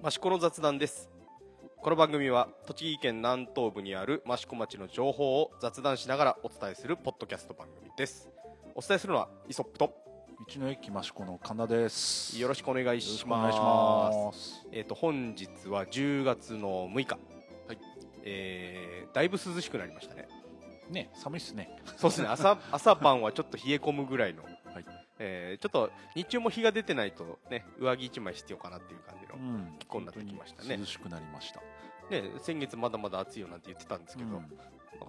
益子の雑談です。この番組は栃木県南東部にある益子町の情報を雑談しながらお伝えするポッドキャスト番組です。お伝えするのはイソップと道の駅益子の神田です。よろしくお願いします。しくお願いします。えっ、と本日は10月の6日。はい。えーだいぶ涼しくなりましたね。ね寒いっすね。そうですね。朝 朝晩はちょっと冷え込むぐらいの、はい。えーちょっと日中も日が出てないとね上着1枚必要かなっていう感じの、ん。気候になってきましたね。本当に涼しくなりました。ね、先月まだまだ暑いよなんて言ってたんですけど、うん。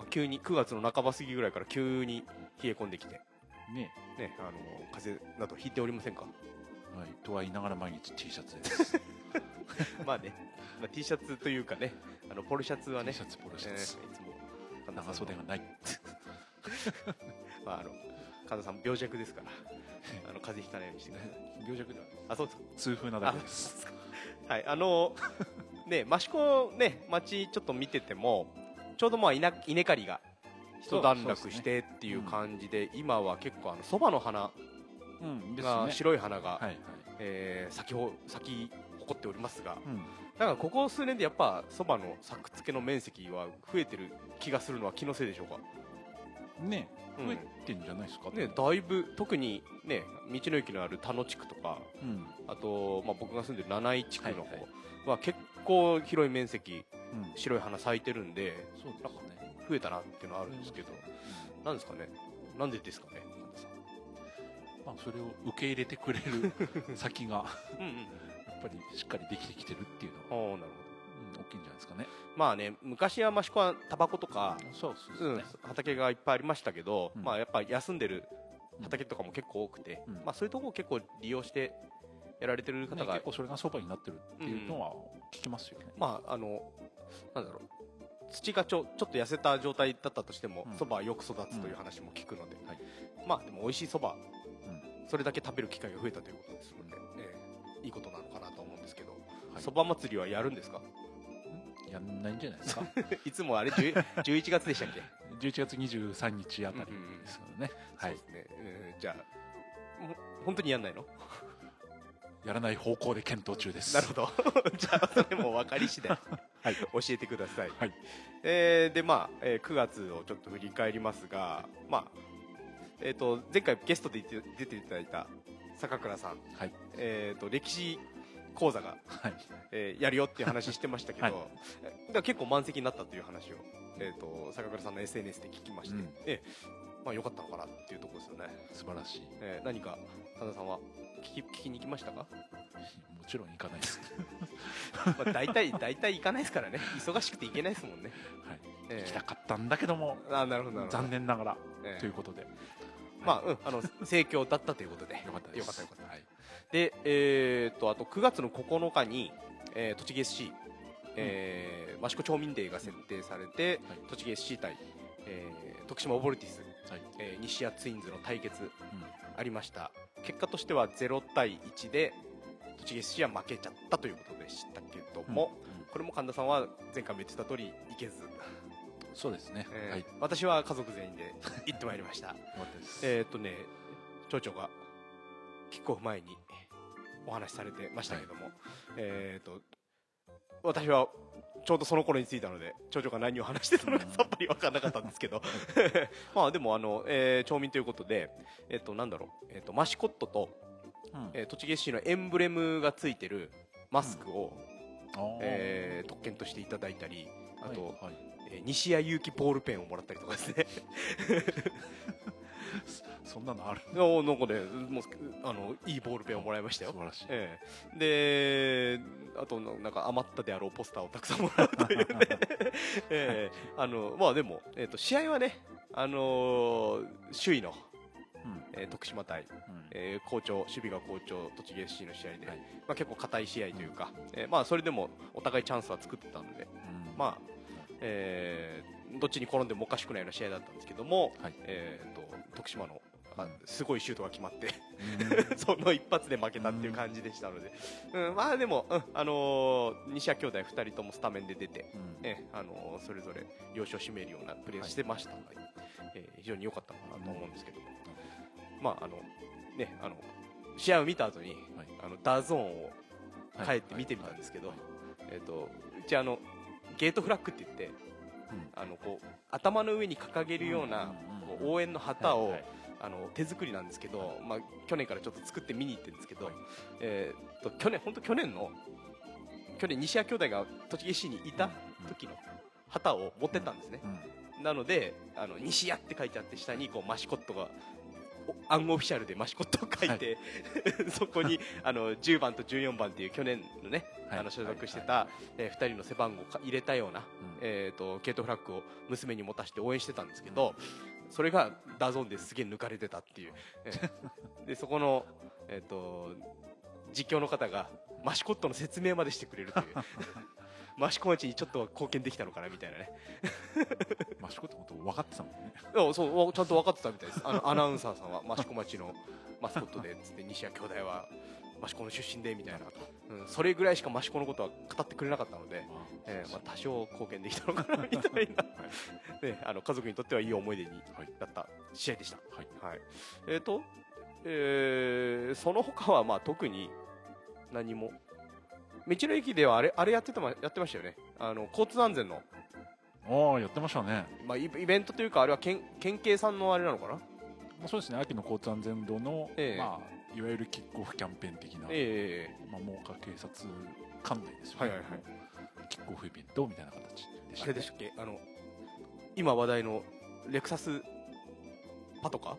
急に9月の半ば過ぎぐらいから急に冷え込んできて、ね。ね、あの風邪などひいておりませんか？はい。とは言いながら毎日 T シャツです。まあね、まあ、T シャツというかね。あのポロシャツはね。T シャツポロシえーいャツつも。長袖がない。まあ、あの神田さん病弱ですから。あの風邪ひかないようにしてください。病弱ではあそうですか。痛風なだけですはい、あのね、益子ね、町ちょっと見てても、ちょうどまあ稲稲刈りが一段落してっていう感じで、今は結構あのそばの花うんね。白い花が、はいはい。えー咲きほ咲き誇っておりますが、うん。だからここ数年でやっぱそばの作付けの面積は増えてる気がするのは気のせいでしょうか？ねうん。増えてんじゃないですか？ね、だいぶ特にね道の駅のある田野地区とかうん。あと、まあ、僕が住んでる七井地区の方は結構広い面積うん。白い花咲いてるんでそうですね。増えたなっていうのはあるんですけど、なんですかね？なんでですかね？まあそれを受け入れてくれる先が うんうんやっぱりしっかりできてきてるっていうのが、ああなるほど。うん、大きいんじゃないですかね。まあね昔は益子はタバコとか、そうそううん畑がいっぱいありましたけど、うん。まあやっぱ休んでる畑とかも結構多くて、うん。まあそういうところを結構利用してやられてる方ね、が、結構それがそばになってるっていうのは聞きますよね、まああのなんだろう土がちょちょっと痩せた状態だったとしてもうん。そば、はよく育つという話も聞くので、はい。まあでも美味しいそば、うん。それだけ食べる機会が増えたということですので、ええ。いいことなのかなと思うんですけど。はい。そば、祭りはやるんですか？やんないんじゃないですか？いつもあれ10 11月でしたっけ？11月23日あたりですよね、はい。そうですね、うんじゃあも本当にやんないの？やらない方向で検討中です。なるほど。じゃあそれも分かり次第。はい。教えてください、はい。えーでまあ、えー9月をちょっと振り返りますがまあえー、と前回ゲストで出て出ていただいた坂倉さん、はい。えー、と歴史講座が、はい。えーやるよっていう話してましたけど、はい。えだ結構満席になったという話を、えー、と坂倉さんの SNS で聞きまして、うん。ええまあ、よかったのかなっていうところですよね、素晴らしい。えー何か神田さんは聞き聞きに行きましたか？もちろん行かないです、まあ、大体大体行かないですからね。忙しくて行けないですもんね、はい、え行きたかったんだけどもあなるほどなるほど。残念ながらええ。ということで。まあ、うん、あの盛況だったということで。よかったよかったよかった。はいでえー、とあと9月の9日に、えー栃木 SC、えー益子町民デーが設定されて、はい。栃木 SC 対、えー徳島オボルティス、はい。えー西谷ツインズの対決うん。ありました。結果としては0対1で栃木 SC は負けちゃったということでしたけども、うん。これも神田さんは前回も言ってた通り行けず、そうですね、えーはい。よ私は家族全員で 行ってまいりました。えーっとね町長がキックオフ前にお話しされてましたけども、えーっと私はちょうどその頃に着いたので町長が何を話してたのかうん。さっぱり分からなかったんですけど。まあでもあの、えー町民ということでえーっとなんだろう、えーっとマシコットと、うん。えー栃木市のエンブレムがついてるマスクを、あーえー特権としていただいたりあと、はいはい。えー西谷祐希ボールペンをもらったりとかですね そんなのある？おなんかねもうあのいいボールペンをもらいましたよ。素晴らしい、ええ、であとななんか余ったであろうポスターをたくさんもらうというね、ええ。あのまあでも、えー、と試合はね、あのー首位の、うん。えー徳島対、うん。えー好調守備が好調栃木 SC の試合で、はい。まあ、結構硬い試合というか、えーまあ、それでもお互いチャンスは作ってたので、うん。まあえーどっちに転んでもおかしくないような試合だったんですけども、はい。えー、と徳島のすごいシュートが決まってうん。その一発で負けたっていう感じでしたので、うん。まあでも、うんあのー西谷兄弟2人ともスタメンで出て、うん。ねあのーそれぞれ要所を締めるようなプレーをしてました。ので、えー非常に良かったのかなと思うんですけど、まああのねあの試合を見た後に、はい。あの DAZN を帰って見てみたんですけど、えっ、とうちあのゲートフラッグって言ってあのこう頭の上に掲げるようなこう応援の旗を、あの手作りなんですけど、まあ、去年からちょっと作って見に行ってるんですけど、はい。えーっと去年本当去年の去年西谷兄弟が栃木 SC にいた時の旗を持ってったんですね、なのであの西谷って書いてあって下にこうマシコットがおアンオフィシャルでマシコットを書いて、そこにあの10番と14番っていう去年のね、はい。あの所属してた、え2人の背番号をか入れたような、えー、とゲートフラッグを娘に持たせて応援してたんですけど、それが DAZN ですげえ抜かれてたっていう、えーでそこの、えー、と実況の方がマシコットの説明までしてくれるという マシコ町にちょっとは貢献できたのかなみたいなね。マシコってこと分かってたもんね。そうちゃんと分かってたみたいです。あのアナウンサーさんは益子町のマスコットでつって西谷兄弟は益子の出身でみたいな、うん、それぐらいしか益子のことは語ってくれなかったので、えーまあ、多少貢献できたのかなみたいな、ね、あの家族にとってはいい思い出にはいなった試合でした、はい。はい、えっ、と、えーその他はまあ特に何も道の駅ではあれあれやってたまやってましたよね。あの交通安全の、ああやってましたね。まあ、イイベントというかあれは県県警さんのあれなのかな？まあそうですね。秋の交通安全度の、ええ。まあ、いわゆるキックオフキャンペーン的な、えまあ、真岡警察関連ですよね、はいはいはい。キックオフイベントみたいな形でした、あれでしたっけ？あの今話題のレクサスパトカ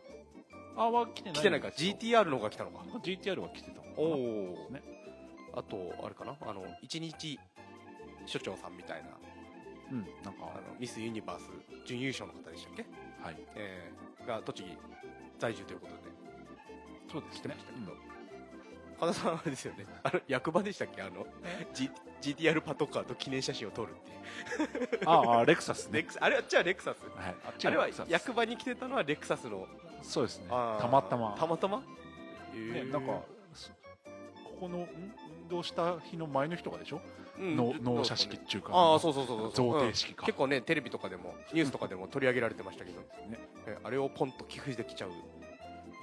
ああは来てないー来てないか？GTR の方が来たのか。GTR は来てたのかな。おおねあとあれかな？あの一日所長さんみたいな。うんなんか。あのミスユニバース準優勝の方でしたっけ、はい。えーが栃木在住ということで。そうですね。来てましたけど、神田さんあれですよね。あの役場でしたっけ？あの、G、GTR パトカーと記念写真を撮るっていう。ああレクサスね。レクサあれはじゃあレクサス。はい、あれは役場に来てたのはレクサスの。そうですね。たまたま。たまたま、ねえーなんかそここのん？運動した日の前の日とかでしょ、うん。のど納車式っていうか。ああそうそうそうそう贈呈式か。うん。結構ねテレビとかでもニュースとかでも取り上げられてましたけど、ね。えあれをポンと寄付できちゃう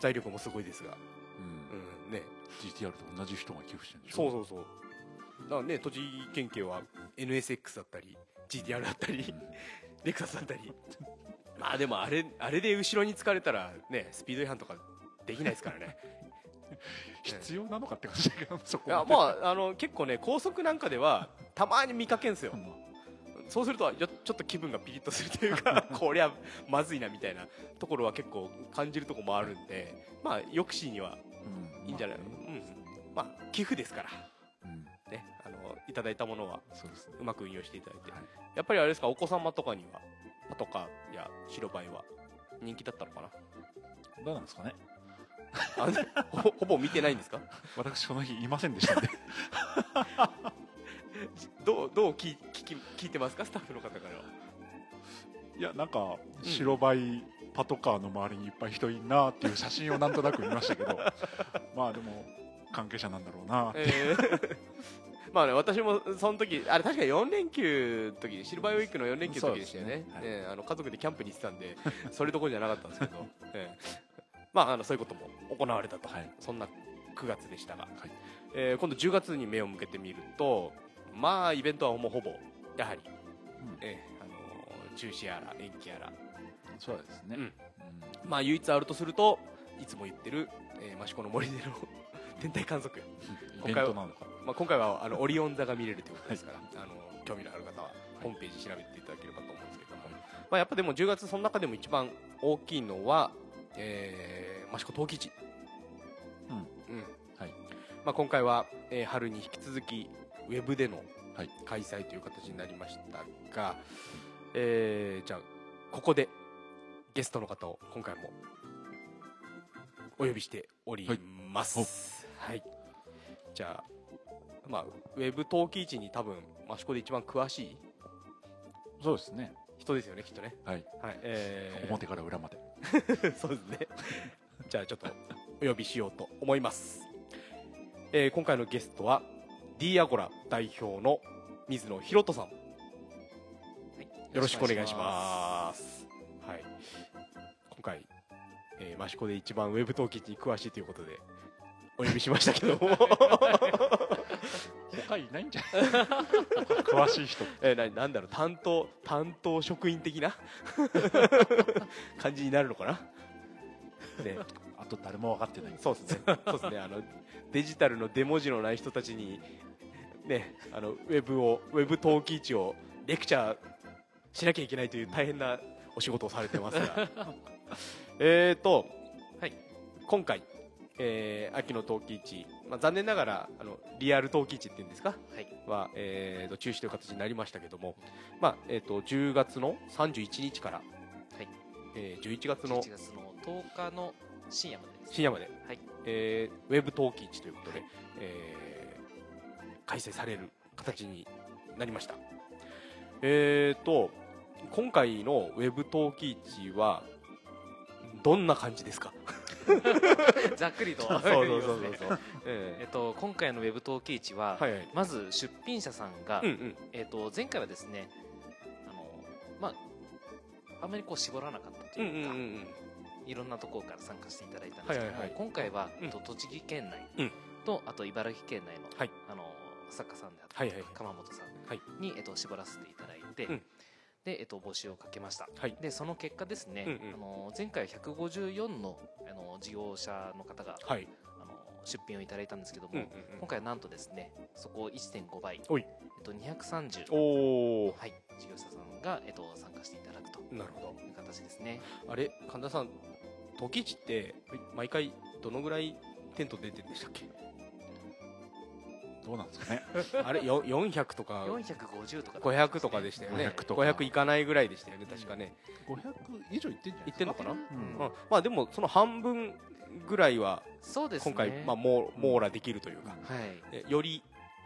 財力もすごいですが、うん。うん。ね、GTR と同じ人が寄付してるんでしょ？そうそうそう。だからね栃木県警は NSX だったり GTR だったりレクサスだったり。まあでもあれあれで後ろに疲れたらねスピード違反とかできないですからね 必要なのかって感じだけどそこいやまああの結構ね高速なんかではたまに見かけんすよ。うん。そうするとちょっと気分がピリッとするというか こりゃまずいなみたいなところは結構感じるところもあるんでまあ抑止にはうん。いいんじゃない？まあね。うん。まあ寄付ですから。うん。ねあのいただいたものはそうまく運用していただいて、はい。やっぱりあれですか？お子様とかにはパトカーや白バイは人気だったのかな？どうなんですかね？あほほぼ見てないんですか？私この日いませんでしたんで どうどう聞聞き聞いてますか？スタッフの方からは。いやなんか白バイパトカーの周りにいっぱい人いんなっていう写真をなんとなく見ましたけど。まあでも関係者なんだろうな。ってえー。まあね私もその時あれ確か4連休の時シルバーウィークの4連休の時でしたよね。ね。はい。えーあの家族でキャンプに行ってたんでそれどころじゃなかったんですけど、えーまああのそういうことも行われたと、はい。そんな9月でしたが、はい。えー今度10月に目を向けてみるとまあイベントはもうほぼやはり、うん。えーあのー中止やら延期やら。そうですね、うん。うん。まあ唯一あるとするといつも言ってる、えー、益子の森での 天体観測。イベントなのか。まあ、今回はあのオリオン座が見れるということですから、あの興味のある方はホームページ調べていただければと思うんですけども、まあ、やっぱでも10月その中でも一番大きいのは、えー、益子陶器市、うん。うん。はい。まあ、今回は、えー春に引き続きウェブでのはい。開催という形になりましたが、えーじゃあここでゲストの方を今回もお呼びしております。はい、じゃあ、まあ、ウェブ陶器市に多分益子で一番詳しいそうですね。人ですよねきっとね。はい。はい、えー表から裏まで。そうですね。じゃあちょっとお呼びしようと思います。えー今回のゲストは D アゴラ代表の水野博人さん。よろしくお願いします。はい。今回、えー、益子で一番ウェブ陶器に詳しいということでお呼びしましたけども。い 他いないんじゃない 詳しい人えーななんだろう担当担当職員的な？感じになるのかな？ね。あと誰も分かってない。そうですね。そうですね。あのデジタルのデモ字のない人たちにねあのウェブをウェブ陶器市をレクチャーしなきゃいけないという大変なお仕事をされてますが。えーと、はい。今回、えー秋の陶器市、まあ、残念ながらあのリアル陶器市っていうんですか？はい。は、えーと中止という形になりましたけども、まあえー、と10月の31日から、はい。えー11月の11月の10日の深夜まで深夜まで、はい。えーウェブ陶器市ということで、えー開催される形になりました、えーと今回のウェブ陶器市はどんな感じですか？ざっくりと。そうそうそうそう、ええっと今回のウェブ陶器市は、ーはいはい。まず出品者さんが、うんうん。えっと前回はですねあのまああまりこう絞らなかったとうんうんいうか、うんうんいろんなところから参加していただいたんですけども、はいはい。はい今回は、うん。えっと栃木県内うん。と、あと茨城県内の,、はい。あの作家さんであったりとか、はいはい鎌本さんはい。に、えっと、絞らせていただいて、うん。で、えっと、募集をかけました。はい。でその結果ですね、うんうん。あの前回は154のあの事業者の方がはい。あの出品をいただいたんですけども、うんうんうん。今回はなんとですねそこを1.5倍、おい。えっと、230、おおはい、事業者さんが、えっと、参加していただくとなるほど。いう形ですね。あれ神田さん陶器市って毎回どのぐらいテント出てるんでしたっけ？どうなんですかね。あれよ400とか450とか。500とかでしたよね。500とか。500いかないぐらいでしたよね確かね、500以上いってんじゃないいってんのかな、ううん。んまあでもその半分ぐらいはそうですね。今回、まあ、網網羅できるというか、はい。えより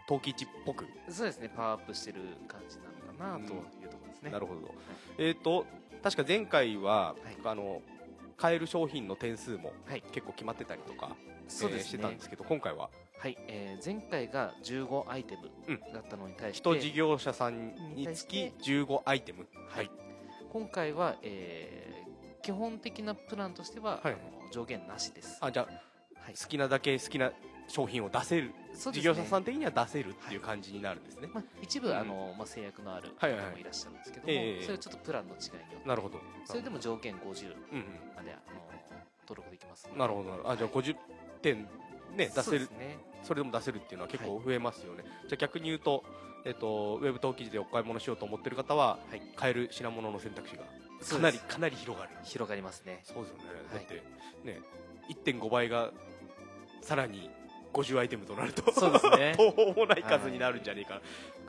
陶器市っぽく、そうですねパワーアップしてる感じなのかなというところですね、なるほど、えっ、と確か前回は、はい。あの買える商品の点数もはい。結構決まってたりとか、そうですね。えーしてたんですけど今回は。はい、えー前回が15アイテムだったのに対して、一事業者さんにつき15アイテム。はい、今回は、えー基本的なプランとしては、はい。あの上限なしです。あじゃあはい、好きなだけ好きな商品を出せる、ね。事業者さん的には出せるっていう感じになるんですね、まあ、一部、うん。あのまあ、制約のあるはいはいはい。方もいらっしゃるんですけども、ええそれはちょっとプランの違いによって。なるほど。それでも条件50うんうん。まであの登録できますなるほど。あじゃあ50点ね出せる。ですね。それでも出せるっていうのは結構増えますよね、じゃあ逆に言うと、えっと、ウェブ陶器でお買い物しようと思ってる方は、はい。買える品物の選択肢がかなりかなり広がる。広がりますね。そうですよね、はい。だってね1.5倍がさらに50アイテムとなるとそうですね。途方もない数になるんじゃねえか。な、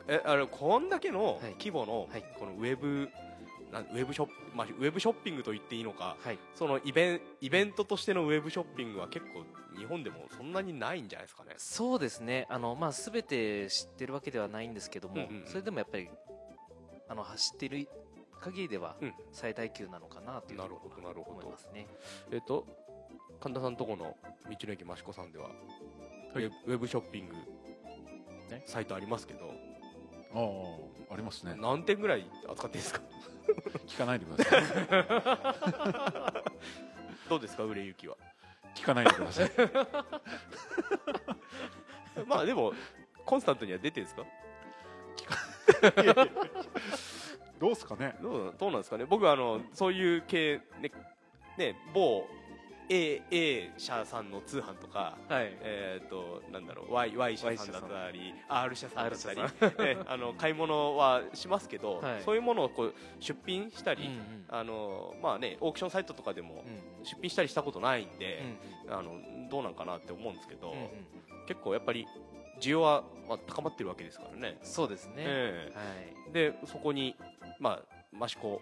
えあのこんだけのはい。規模の、はい。このウェブウェブショップ、まあ、ウェブショッピングと言っていいのかはい。そのイベンイベントとしてのウェブショッピングは結構日本でもそんなにないんじゃないですかね。そうですね。あの、まあ、全て知ってるわけではないんですけども、うんうんうん。それでもやっぱりあの走ってる限りではうん。最大級なのかなというなるほどなるほど思いますね。えっ、と神田さんとこの道の駅益子さんでは、ウェブウェブショッピング、ねサイトありますけど。ああありますね。何点ぐらい扱ってるんですか？聞かないでください。どうですか売れ行きは？聞かないでください。まあでもコンスタントには出てるんですか？どうすかね。どうどうなんですかね？僕はあのそういう系ねね某 A, A 社さんの通販とかはい。えー、となんだろう Y, y 社さんだったり R 社さんだったりねあの買い物はしますけど、はい。そういうものをこう出品したり、うんうん。あのまあねオークションサイトとかでもうん。出品したりしたことないんでう、んあのどうなんかなって思うんですけど、うんうん。結構やっぱり需要は、まあ、高まってるわけですからね。そうですね、えはい。えでそこにまあ益子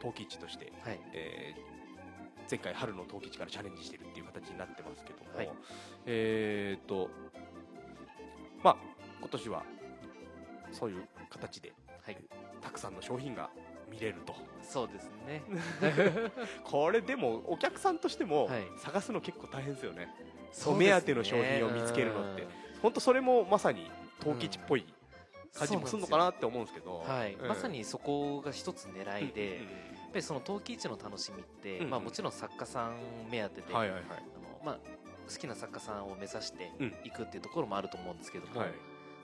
陶器市として、はい。えー前回春の陶器市からチャレンジしてるっていう形になってますけども、はい。えー、とまあ今年はそういう形ではい。たくさんの商品が見れると。そうですね。これでもお客さんとしてもはい。探すの結構大変ですよね。そう目当ての商品を見つけるのって。本当それもまさに陶器市っぽい感じもするのかなって思うんですけど、はい、うん。まさにそこが一つ狙いで、うんぱりその陶器市の楽しみって、うんうん。まあ、もちろん作家さん目当てで、はいはいはい。あのまあ、好きな作家さんを目指してうん。いくっていうところもあると思うんですけども、はい。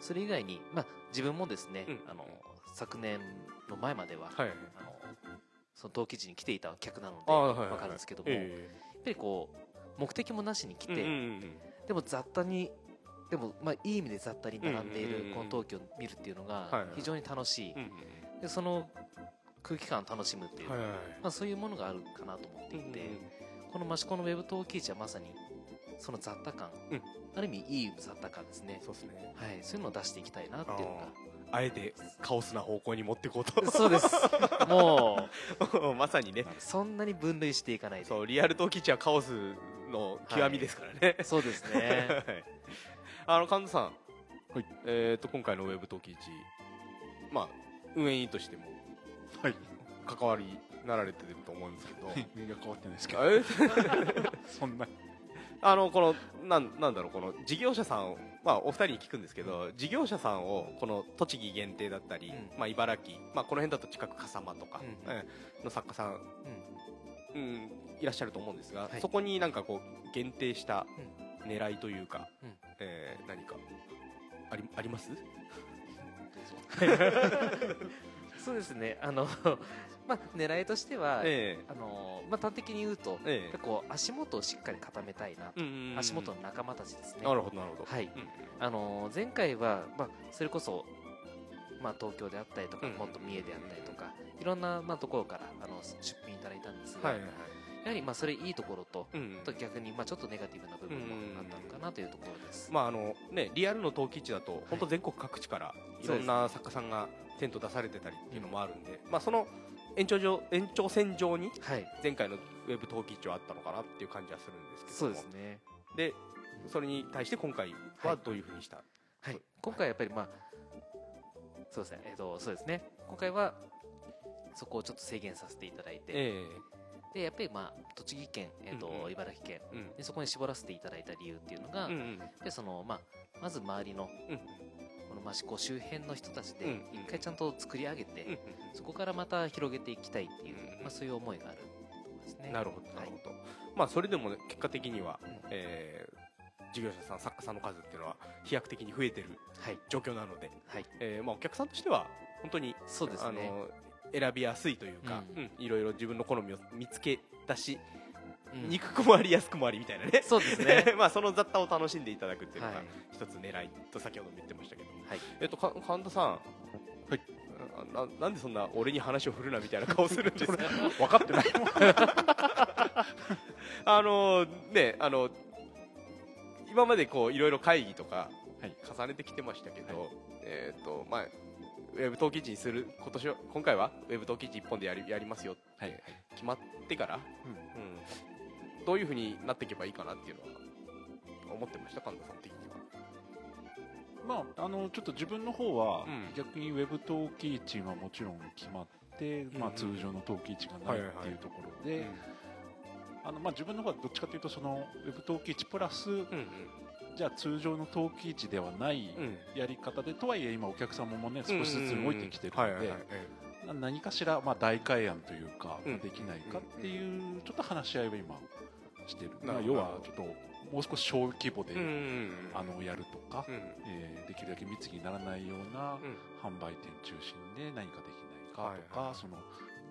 それ以外に、まあ、自分もですね、うん。あの昨年の前までは、はいはい。あのその陶器市に来ていた客なのでああはいはいはい。わかるんですけども、えやっぱりこう目的もなしに来て、えうんうんうん。でも雑多にでも、まあ、いい意味で雑多に並んでいうんうんうんうんるこの陶器を見るっていうのはいはいが非常に楽しい、うんうん。でその空気感を楽しむっていう、はいはいはい。まあ、そういうものがあるかなと思っていて、うんうんこの益子のウェブ陶器市はまさにその雑多感、うん。ある意味いい雑多感ですね。そうですね。はい、そういうのを出していきたいなっていうのがあえてカオスな方向に持っていこうと。そうです。も まさにね。うそんなに分類していかないで。そうリアル陶器市はカオスの極みですからね、そうですね。はい。あの神田さん、はい。えっ、と今回のウェブ陶器市。まあ運営委員としてもはい。関わりなられてると思うんですけど。目が変わってないですけど。え？そんな。あのこのなんなんだろうこの事業者さんをまあお二人に聞くんですけど事業者さんをこの栃木限定だったり、うん。まあ茨城まあこの辺だと近く笠間とか、うん。ええの作家さん、うん。うん、いらっしゃると思うんですが、はい。そこになんかこう限定した狙いというか、うん。えー何かありあります？そうですね。あの まあ狙いとしては、えあのまあ端的に言うと、ええ。えやっぱこう足元をしっかり固めたいな、うんうんうん。足元の仲間たちですね。なるほどなるほど。はい。うんあの前回は、まあ、それこそ、まあ、東京であったりとか、うんもっと三重であったりとかいろんな、まあ、ところからあの出品いただいたんですが、はいはいはい。やはりまあそれいいところと、うんあと逆にまあちょっとネガティブな部分もあったのかなというところです。まああのねリアルの陶器市だと本当全国各地からいろんな作家さんがテント出されてたりっていうのもあるんで、まあその延長上延長線上にはい、前回のウェブ陶器市はあったのかなっていう感じはするんですけどそうもですね。でそれに対して今回はどういうふうにした、はい、今回はやっぱりまあそうですね、えっ、とそうですね。今回はそこをちょっと制限させていただいて、えでやっぱりまあ栃木県、えっ、と、うんうん。茨城県えうん。でそこに絞らせていただいた理由っていうのが、うんうんでそのまあまず周りのうん。この益子周辺の人たちでうん。一回ちゃんと作り上げて、うん。そこからまた広げていきたいっていう、うん。まあ、そういう思いがあるんですね。なるほどなはい。るほど、まあそれでもね結果的には、うん。えー事業者さん作家さんの数っていうのは飛躍的に増えてるはい、状況なので、はい、えーまあ、お客さんとしては本当にそうですね。あの選びやすいというか、うん。うん。いろいろ自分の好みを見つけたし、うん。憎くもあり安くもありみたいなね。そうですね。まあその雑多を楽しんでいただくっていうのがはい。一つ狙いと先ほども言ってましたけど、はいえっとか神田さん。はい。ななんでそんな俺に話を振るなみたいな顔するんですか？分かってない。あのねあの今までこういろいろ会議とかはい。重ねてきてましたけど、えっ、とまあウェブ陶器市にする今年は今回はウェブ陶器市一本でやりやりますよってはい。決まってから、うん。どういうふうになっていけばいいかなっていうのは思ってました神田さん的に。は。まああのちょっと自分の方は、うん。逆にウェブ陶器市はもちろん決まって、まあ、うん。通常の陶器市がないっていうところで、あのまあ、自分の方はどっちかというとそのウェブ陶器市プラス、じゃあ通常の陶器市ではないうん。やり方で、とはいえ今お客様もね少しずつ動いてきてるのでな何かしら、まあ、代替案というか、うん。できないかっていうちょっと話し合いを今してる、まあ、要はちょっともう少し小規模で、あのやるとか、うん。えーできるだけ密にならないようなうん。販売店中心で何かできないかとか、はいはいその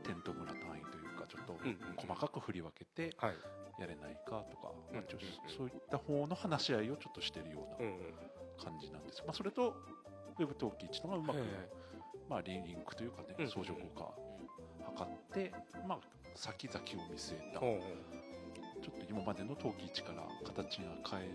テント村単位というかちょっと細かく振り分けてはい。やれないかとか、まあそういった方の話し合いをちょっとしてるような感じなんです、まあ、それとウェブ陶器市のがうまく、はいまあ、リンリンクというかね、うん相乗効果を図って、まあ、先々を見据えた、ちょっと今までの陶器市から形が変え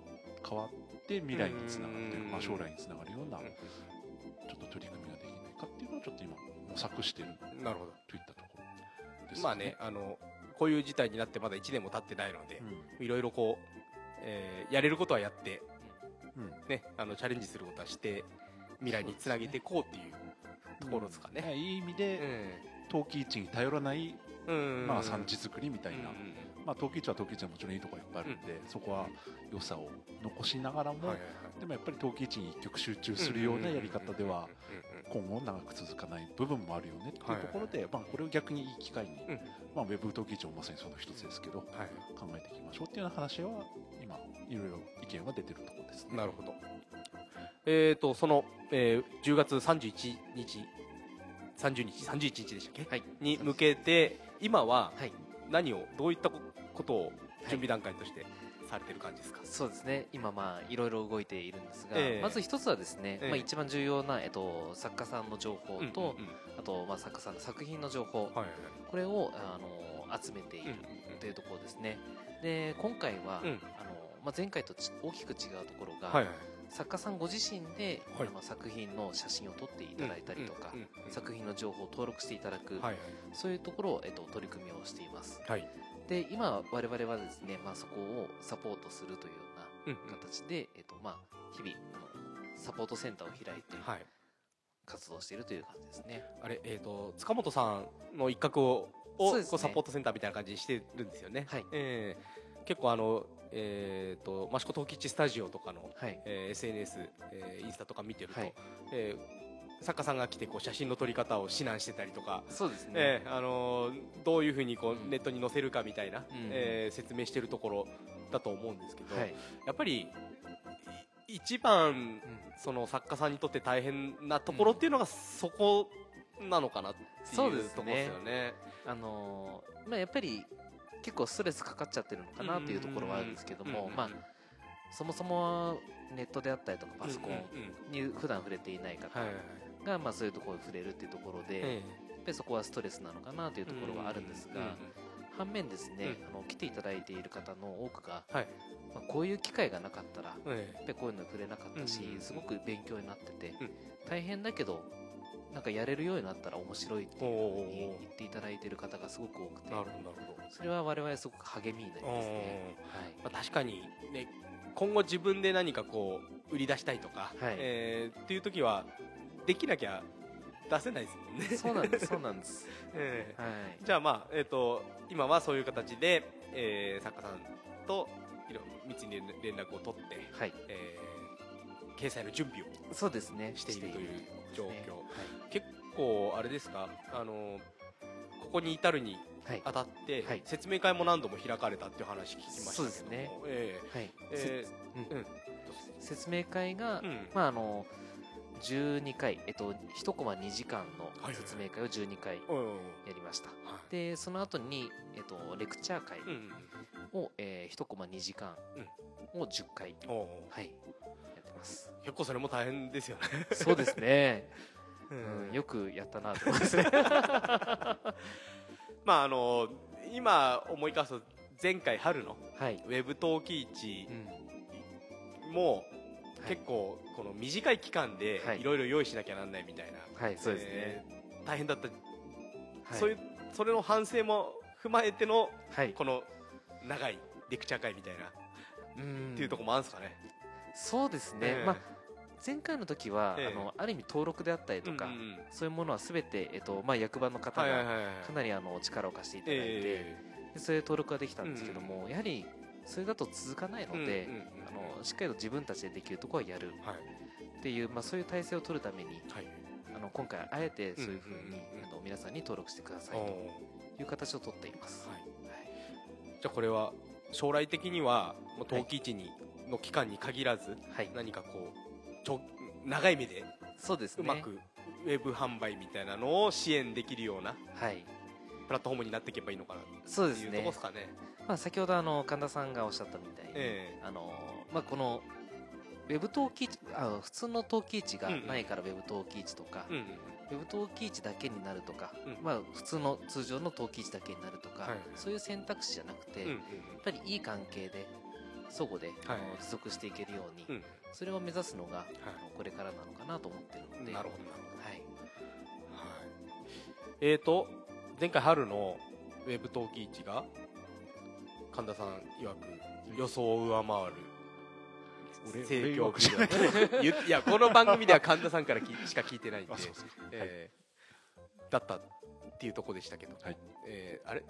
変わって未来につながるというか、まあ、将来につながるようなうちょっと取り組みができないかっていうのをちょっと今模索してるうんなるほどといったところですまあね、あのこういう事態になってまだ1年も経ってないのでう、ん。いろいろこう、えーやれることはやって、うん。ね、あのチャレンジすることはして未来につなげていこうっていうところですかね。うんいい意味で陶器市に頼らない、うん。まあ、産地作りみたいな、うんまあ、陶器市は陶器市はもちろんいいところいっぱいあるんで、そこは良さを残しながらも、でもやっぱり陶器市に一極集中するようなやり方では今後長く続かない部分もあるよねっていうところで、まあ、これを逆にいい機会に、うんまあ、ウェブ陶器市もまさにその一つですけど考えていきましょうっていうような話は今いろいろ意見が出てるところですね。なるほど。えー、とその、えー10月31日30日31日でしたっけ、はいに向けて今ははい何をどういったこことを準備段階としてされてる感じですか、そうですね。今まあいろいろ動いているんですが、ええ。まず一つはですね、ええ。まあ、一番重要な、えっと、作家さんの情報と、うんうんうんあと、まあ、作家さんの作品の情報、はいはいこれをあの集めているうんというところですね。で今回は、うん。あのまあ、前回とち大きく違うところが、はいはい作家さんご自身で、はい。あの作品の写真を撮っていただいたりとか、うんうんうん作品の情報を登録していただく、はいそういうところを、えっと、取り組みをしています。はい。で今我々はですね、まあ、そこをサポートするというようなうんうん。形で、えっとまあ、日々あのサポートセンターを開いてはい。活動しているという感じですね。あれえっ、と塚本さんの一角ををね。こうサポートセンターみたいな感じにしてるんですよね。はい。えー結構あのえっ、と益子陶吉スタジオとかの、はい、えー SNS、えーインスタとか見てると、はい。えー作家さんが来てこう写真の撮り方を指南してたりとか。そうですね、えーあのーどういうふうにこううん。ネットに載せるかみたいな、んえー説明してるところだと思うんですけど、はい。やっぱりい一番うん。その作家さんにとって大変なところっていうのがそこなのかなっていうそうですね。ところですよね。あのーまあ、やっぱり結構ストレスかかっちゃってるのかなっていうところはあるんですけども、まあ、そもそもネットであったりとかパソコンに普段触れていない方が、まあ、そういうところに触れるっていうところで、やっそこはストレスなのかなというところはあるんですが、反面ですね、うん。あの来ていただいている方の多くが、はい。まあ、こういう機会がなかったらやっえぱりこういうの触れなかったし、すごく勉強になってて、うん。大変だけどなんかやれるようになったら面白いっていうふうに言っていただいている方がすごく多くて。なるほど。それは我々すごく励みになりますね。まあ、確かに、ね、今後自分で何かこう売り出したいとか、はい。えーっていう時はできなきゃ出せないですもんね。はい、そうなんです そうなんです、えはい、ーじゃあまあ、えっと今はそういう形で、えー作家さんといろ密に連絡を取って、はい、えー掲載の準備をそうですね。しているという状況。しているはい。結構あれですか？あのここに至るにはい。あたって、はい。説明会も何度も開かれたっていう話聞きましたそうですね。えはい。えーうん。説明会が、うん。まああの12回、えっと、1コマ2時間のはいはい説明会を12回やりました、はい。でその後に、えっと、レクチャー会うんを、えー1コマ2時間を10回、うんはい、やってます。結構それも大変ですよね、そうですね、ううん、よくやったなと思いますね まああの今思い返すと前回春のはい、ウェブ陶器市うん。もはい。結構この短い期間ではい。いろいろ用意しなきゃなんないみたいな、はい、そうですね、えー大変だった、はい、そういうそれの反省も踏まえてのはい、この長いレクチャー会みたいな、うん。っていうところもあるんですかね。そうですね、ええ。まあ前回の時は、ええ。あのある意味登録であったりとか、うんうんうん。そういうものはすべて、えっとまあ、役場の方がはいはいはいはい。かなりあの力を貸していただいて、えでそれで登録ができたんですけども、やはりそれだと続かないえので、うんうんうん。あのしっかりと自分たちでできるところはやる。はい。っていう、まあ、そういう体制を取るためにはい。あの今回あえてそういうふうに、うん。うんうんうんあの皆さんに登録してくださいという形を取っています。はい。はいじゃあこれは将来的にはもう陶器市にの期間に限らずはい、何かこうちょ長い目でそうですね。うまくウェブ販売みたいなのを支援できるようなはい、プラットフォームになっていけばいいのかなそうですね。ね。まあ、先ほどあの神田さんがおっしゃったみたいに、えあのまあ、このウェブ陶器市あ普通の陶器市がないからウェブ陶器市とか、うんうんウェブ陶器市だけになるとか、うんまあ、普通の通常の陶器市だけになるとか、はい。そういう選択肢じゃなくて、うんうんやっぱりいい関係で相互で、あはい。の持続していけるように、うんそれを目指すのが、あのこれからなのかなと思ってるので。なるほどなるはい、はい。えーと前回春のウェブ陶器市が神田さん曰く予想を上回る俺盛況俺曰くじゃない。いやこの番組では神田さんからきしか聞いてないんで。えーだったっていうとこでしたけ？ど、はい。えーあれ？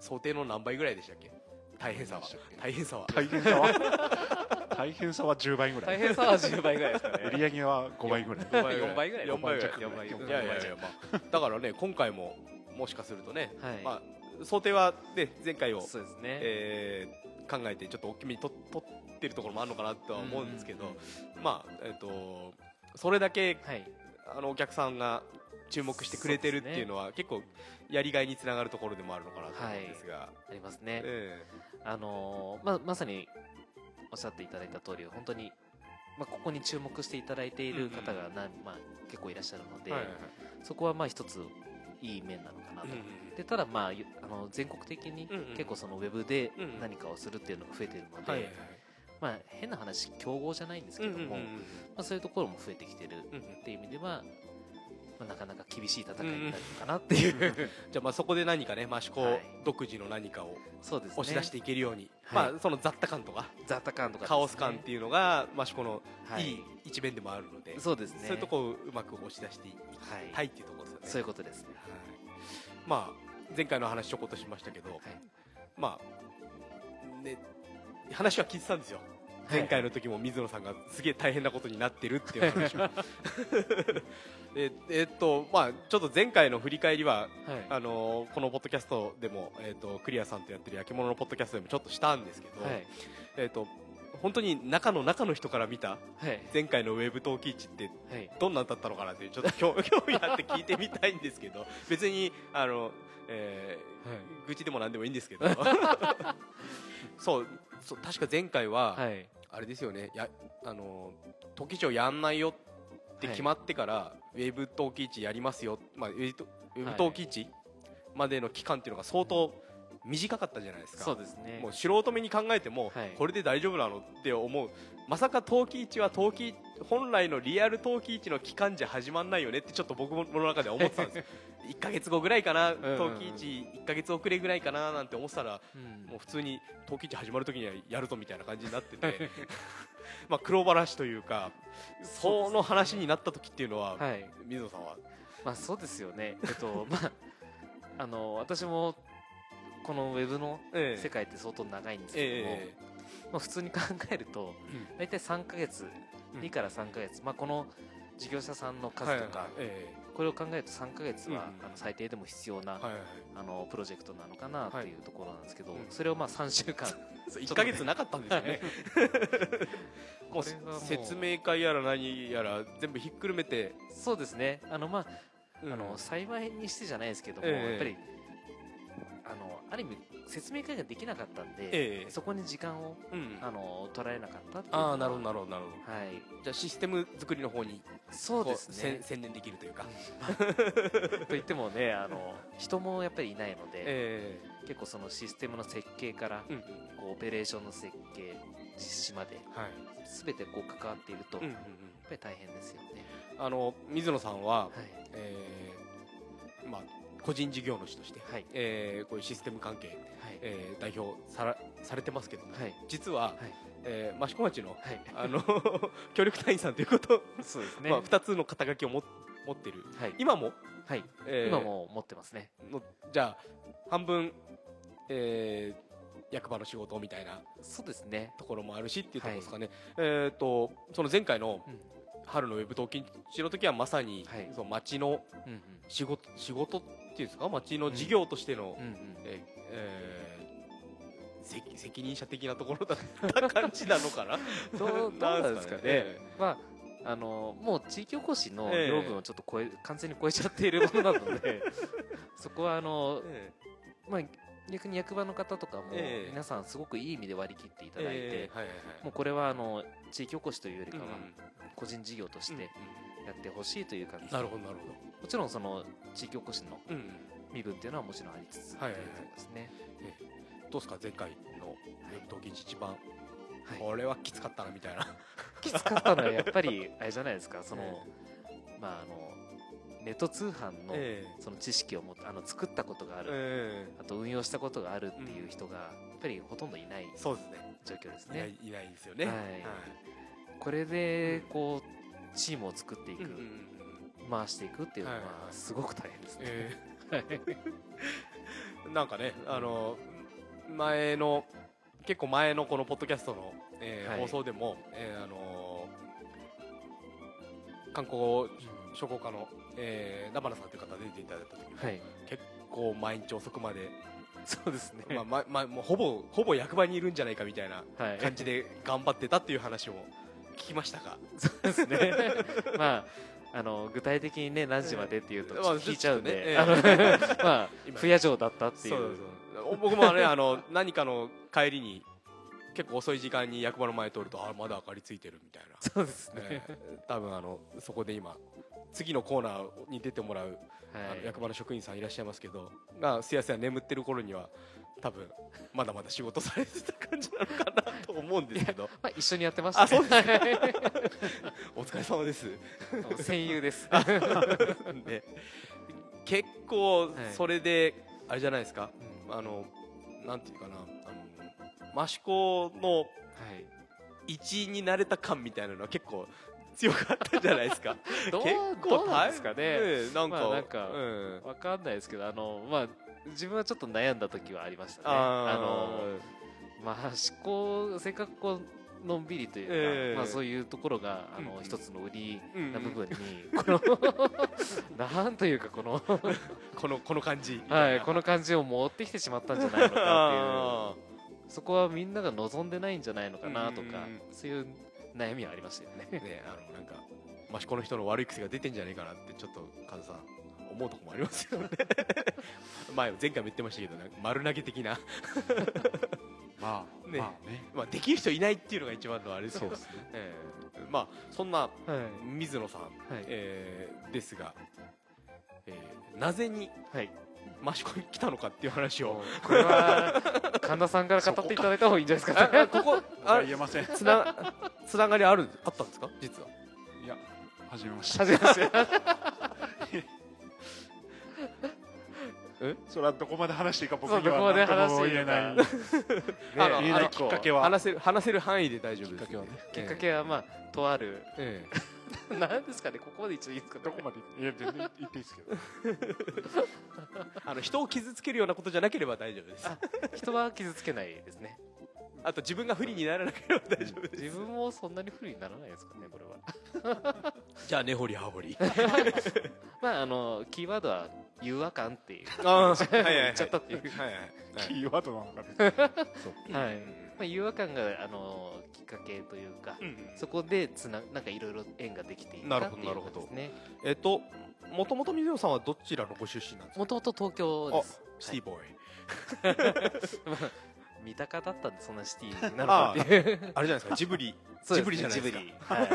想定の何倍ぐらいでしたっけ？大変さは。何でしたっけ？大変さは。大変さは？大変さは10倍ぐらい。大変さは10倍ぐらいですか売り上げは5倍ぐらい。4倍ぐらい。4倍ぐらい。4倍いやいやいや、まあ、だからね今回ももしかするとね、はい、まあ、想定は、ね、前回を、そうですね、えー考えてちょっと大きめにと取っってるところもあるのかなとは思うんですけど、まあえっ、とそれだけはい。あのお客さんが注目してくれてるっていうのは結構やりがいにつながるところでもあるのかなと思うんですが、ありますね、え。あのーままさにおっしゃっていただいた通り本当に、まここに注目していただいている方がな、ま結構いらっしゃるので、えはいはいはい。そこはまあ一ついい面なのかなと、うんでただまあゆあの全国的にうんうん。結構そのウェブでうんうん。何かをするっていうのが増えているので、はいはいはい。まあ変な話競合じゃないんですけども、うんうんうん。まあ、そういうところも増えてきてるうんうん。っていう意味では、まあ、なかなか厳しい戦いになるのかなっていう、じゃあまあそこで何かね益子はい。独自の何かをそうですね。押し出していけるように、はい。まあその雑多感とか。雑多感とかね。カオス感っていうのが益子のはい。いい一面でもあるので、そうですね。そういうところをうまく押し出していきはい、たい。っていうところですよね。そういうことですね。はい。まあ前回の話ちょこっとしましたけど、はい。まあね話は聞いてたんですよ。前回の時も水野さんがすげえ大変なことになってるっていう話を。ええっとまあちょっと前回の振り返りははい。あのーこのポッドキャストでも、えっとクリアさんとやってる焼き物のポッドキャストでもちょっとしたんですけど、はい。えっと本当に中の中の人から見たはい。前回のウェブ陶器市ってはい。どんなんだったのかなってちょっと興 興味あって聞いてみたいんですけど別にあの、えー愚痴でもなんでもいいんですけど。そうそう確か前回は、はいあれですよね。やあの陶器市をやんないよって決まってから、ウェブ陶器市やりますよ、まあ、ウェブとウェブ陶器市までの期間っていうのが相当短かったじゃないですか。そうですね。もう素人目に考えても、はい。これで大丈夫なのって思う。まさか陶器市は陶器本来のリアル陶器市の期間じゃ始まんないよねってちょっと僕の中では思ってたんですよ 1か月後ぐらいかな陶器市1か月遅れぐらいかななんて思ってたらうん。もう普通に陶器市始まるときにはやるぞみたいな感じになってて まあ黒話というかその話になった時っていうのは、はい。水野さんは？まあそうですよね。えっと まああの私もこのウェブのええ。世界って相当長いんですけども、えまあ、普通に考えるとうん。大体3ヶ月うん。2から3ヶ月、まあ、この事業者さんのえ数とか、はいはいえこれを考えると3ヶ月は、あの最低でも必要な、あのプロジェクトなのかなっていうところなんですけど、うんそれをまあ3週間。そう1か月なかったんですよね。説明会やら何やら全部ひっくるめて、そうですね。あのまあうん。あの幸いにしてじゃないですけども、ええ。やっぱりある意味説明会ができなかったんで、ええ。そこに時間をうん。あの取られなかったっああなるほどなるほどなるほど。はい。じゃあシステム作りの方にそうですね。専念できるというか、と言ってもねあの人もやっぱりいないので、え結構そのシステムの設計からえうん。こうオペレーションの設計実施まではい。全てこう関わっていると、うんうんうん。やっぱり大変ですよね、あの水野さんは、はい。えーまあ、個人事業主として、はい。えーこういうシステム関係、はい。えー代表さらされてますけども、はい。実は、はい。えー益子町のはい。あの 協力隊員さんということ、そうですね、まあ、2つの肩書きをも持ってる。はい。今も、はい。えー今も持ってますね。のじゃあ半分、えー役場の仕事みたいなそうですね。ところもあるしっていうところですかね、えっ、とその前回のうん。春のウェブ統金地の時はまさに、はい。その町のうんうん。仕事ていうんですか？町の事業としての、うんうん。ええー責責任者的なところだ った感じなのかな？どうどうなんですかね？えまああのもう地域おこしのええ。養分をちょっと超え完全に超えちゃっているものなので そこはあのえ、まあ、逆に役場の方とかもええ。皆さんすごくいい意味で割り切っていただいて、もうこれはあの地域おこしというよりかはうん個人事業としてうんやってほしいという感じなるほどなるほもちろんその地域おこしの身分っていうのはもちろんありつつというところですね、どうですか？前回のウェブ統金一番、はい。これはきつかったなみたいな。きつかったのはやっぱりあれじゃないですか。その、えまああのネット通販のえその知識をもあの作ったことがあえる、えあと運用したことがあるっていう人がやっぱりほとんどいない状況ですね。いないですよね。はい。これでこうチームを作っていく、うんうんうん回していくっていうのはすごく大変ですね。ええなんかねあの前の結構前のこのポッドキャストの、えーはい。放送でも、えーあの観光商工課の、えー、名花さんという方出ていただいた時に、はい、結構毎日遅くまでそうですね、まあままもうほぼほぼ役場にいるんじゃないかみたいなはい、感じで頑張ってたっていう話も聞きましたが。そうですね。まああの具体的にね何時までっていうと聞いちゃうんで、まあ今不夜城だったっていう。僕もねあの何かの帰りに結構遅い時間に役場の前通るとあまだ明かりついてるみたいな。そうですね、えー多分あのそこで今次のコーナーに出てもらう、あはい。の役場の職員さんいらっしゃいますけどがすやすや眠ってる頃には多分まだまだ仕事されてた感じなのかなと思うんですけど。まあ、一緒にやってました、ね、あそうですか。お疲れ様です。戦友です。で 結構はい。それであれじゃないですか。あのなんていうかな。あの益子のはい。一員になれた感みたいなのは結構強かったんじゃないですか。結どうなんですかね、えなんか、まあなんかうん、わかんないですけどあのまあ自分はちょっと悩んだ時はありましたね。あー。のまあ思考せっかくこうのんびりというか、ええ。まあ、そういうところがあの、うん。一つの売りうん。な部分に、この なんというかこの、このこの感じ。はい、この感じを持ってきてしまったんじゃないのかあっていう。そこはみんなが望んでないんじゃないのかなとか、うんそういう悩みはありましたよね。ーねあのなんか益子の人の悪い癖が出てんじゃないかなってちょっとカズさん思うとこもありますよね 前前回も言ってましたけど丸投げ的な、まあ、ねまあねまあ、できる人いないっていうのが一番のあれですよそねええまあそんな水野さん、はいえーですが、えーなぜにはい、益子に来たのかっていう話をこれは神田さんから語っていただいた方がいいんじゃないですか。ああここあ言えませんつなつながりあるあったんですか実はいや始めました初めまして。それはどこまで話していいか僕そうにはどこまで何とも話してい。い言えない 言えないきっかけは。話せる話せる範囲で大丈夫ですきっかけはね。きっかけはまあとある。ええ。なんですかねここまで一応いいですか、ね、どこまでいや全然言っていいですけど あの人を傷つけるようなことじゃなければ大丈夫です。あ人は傷つけないですねあと自分が不利にならなければ大丈夫です。自分もそんなに不利にならないですかねこれは。じゃあ根掘り葉掘り。まああのキーワードは誘惑感っていう。ああはいはいはい。言っちゃったっていう。はいはいキーワードなのかねそう。はい、まあ、誘惑感があのきっかけというか、うん。そこでつななんかいろいろ縁ができていなるったっていうほどなるほどことですね。えっともともと水野さんはどちらのご出身なんですか？もともと東京です。シティボーイ、まあ三鷹だったんでそんなシティになるかっていうあれじゃないですか。ジブリ。ジブリじゃないですか。ジブリ。はい。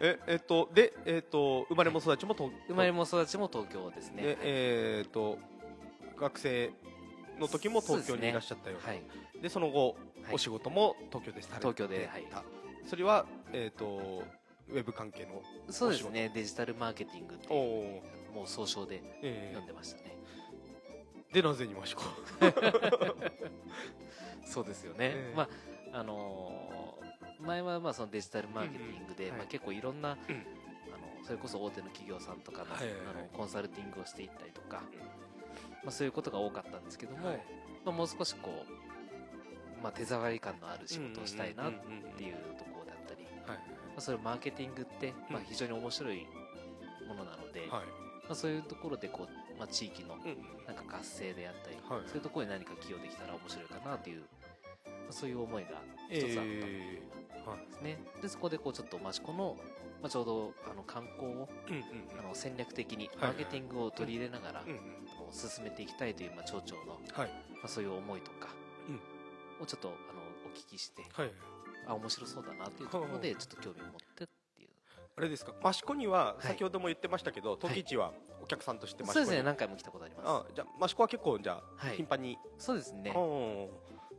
ええっとでえっと生まれも育ちも東生まれも育ちも東京ですね。でえっと学生の時も東京にいらっしゃったような。はい。でその後、はい。お仕事も東京でされて東京ではい。たそれはえっ、とウェブ関係のそうですね。デジタルマーケティングっておいうお、もう総称でえ読んでましたね、ーでなぜに益子 そうですよね、ええ。まああのー前はまあそのデジタルマーケティングで、うんうん。はいまあ、結構いろんな、んあのそれこそ大手の企業さんとかの,、はいはいはい。あのコンサルティングをしていったりとか、まあ、そういうことが多かったんですけども、はい。まあ、もう少しこう、まあ、手触り感のある仕事をしたいなっていうところだったり、はいまあ、それマーケティングって、まあ、非常に面白いものなので、はい。まあ、そういうところでこう、まあ、地域のなんか活性であったり、はい。そういうところに何か寄与できたら面白いかなという、まあ、そういう思いが一つあったんでえーはい。すね、でそこでこうちょっと益子の、まあ、ちょうどあの観光をうんうんあの戦略的にマーケティングを取り入れながら、うんう進めていきたいという、まあ、町長の、はいまあ、そういう思いとかをちょっとあのお聞きしてはい。あ面白そうだなっていうところでちょっと興味を持ってっていう。あれですか？益子にははい。先ほども言ってましたけど時市はお客さんとして益子に。そうですね何回も来たことあります。あじゃあ益子は結構じゃあはい。頻繁に。そうですね。うん。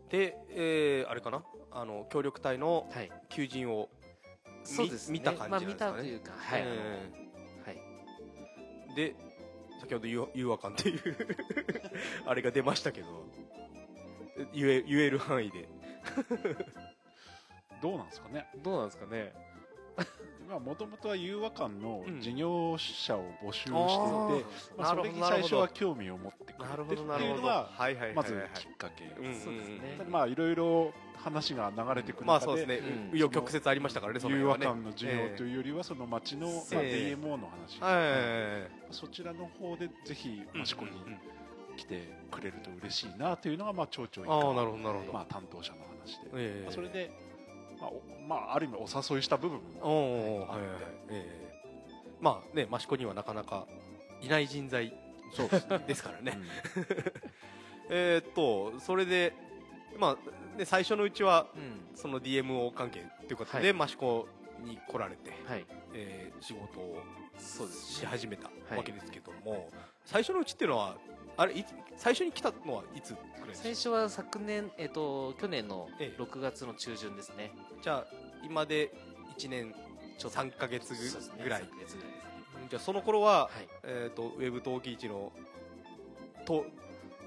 で、えー、あれかな？あの協力隊のはい。求人をそうですね。見た感じですかね。まあ見たというかはい、はい。ーで先ほど誘誘惑感っていう あれが出ましたけど言え言える範囲で。どうなんですかね？どうなんですかね？もともとは融和館のうん。事業者を募集していて、あー。まあ、それに最初は興味を持ってくれてっていうのがまずきっかけ、ですね。まあいろいろ話が流れてくる中でまあそうですね。うん。紆余曲折ありましたからねその融和館の事業というよりはその町の、まあ、ええ。DMO の話、はいはい。はいはいそちらの方でぜひ益子にうんうん来てくれると嬉しいなというのがまあ町長以下ああなるほどなるほど、まあ、担当者の話で、ええ。まあそれで、まあおまあ、ある意味お誘いした部分おもおはいはいはいええまあね益子にはなかなかいない人材そうですね。ですからね、うん。えーっとそれでまあね最初のうちはうん。その DMO 関係っていうことはで益子に来られて、はい。えー仕事をし始めたはい。わけですけども、最初のうちっていうのはあれ最初に来たのはいつぐらいですか最初は昨年えっ、と去年のええ。6月の中旬ですね。じゃあ今で1年ちょ3か月ぐらい3ヶ月ぐらいですね。じゃあその頃は、はい。えー、とウェブ陶器市のと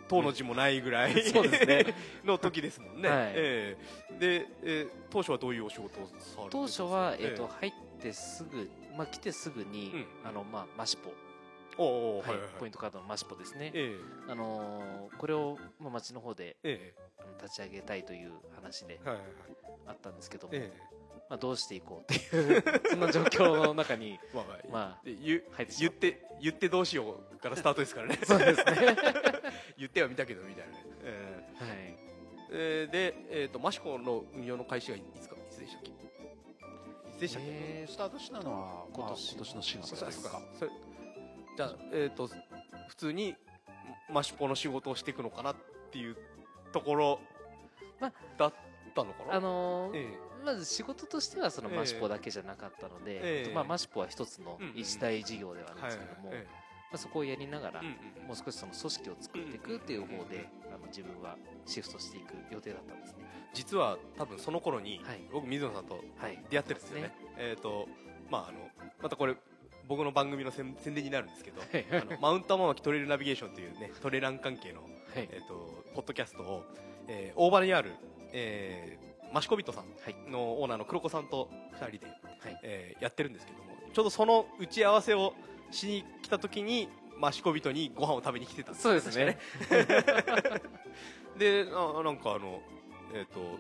唐の字もないぐらい、そうですね。の時ですもんね、はい。ええ。で、えー当初はどういうお仕事をされて当初は、えーとえ入ってすぐ、まあ、来てすぐに、うん。あのまあ、マシポ、おおおはいはいはい。ポイントカードのマシポですね、えあのーこれを、まあ、町の方でええ。あの立ち上げたいという話でえはいはいはい。あったんですけども、えまあ、どうしていこうっていう そんな状況の中に、え まあまあまで言入ってしまう。言って言ってどうしようからスタートですからね。あ、そうですね、言ってはみたけどみたいなね、えはい、ええーで、えー、とマシコの運用の開始がいつかいつでしたっけ？いつでしたっけ、えースタートしたのは今年。まあ今年の4月そうですかそれじゃあ、えー、と普通にマシポの仕事をしていくのかなっていうところまだったのかな、あのーえまず仕事としてはそのええ。マシポだけじゃなかったので、ええ。まあ、マシポは一つの一大事業ではあるんですけども、えまあ、そこをやりながら、もう少しその組織を作っていくっていう方で、あの自分はシフトしていく予定だったんですね。実は多分その頃に、はい。僕水野さんとはい、出会ってるんですよね。えっ、とまああのまたこれ僕の番組の宣宣伝になるんですけどはい。あのマウント天巻トレイルナビゲーションというねトレラン関係のはい。えー、とポッドキャストを、えー大場にある、えー、マシコビットさんはい。のオーナーの黒子さんと2人で、はい。えーやってるんですけどもちょうどその打ち合わせをしに来た時にマシコビットにご飯を食べに来てたんですそうですね。であなんかあの、えー、と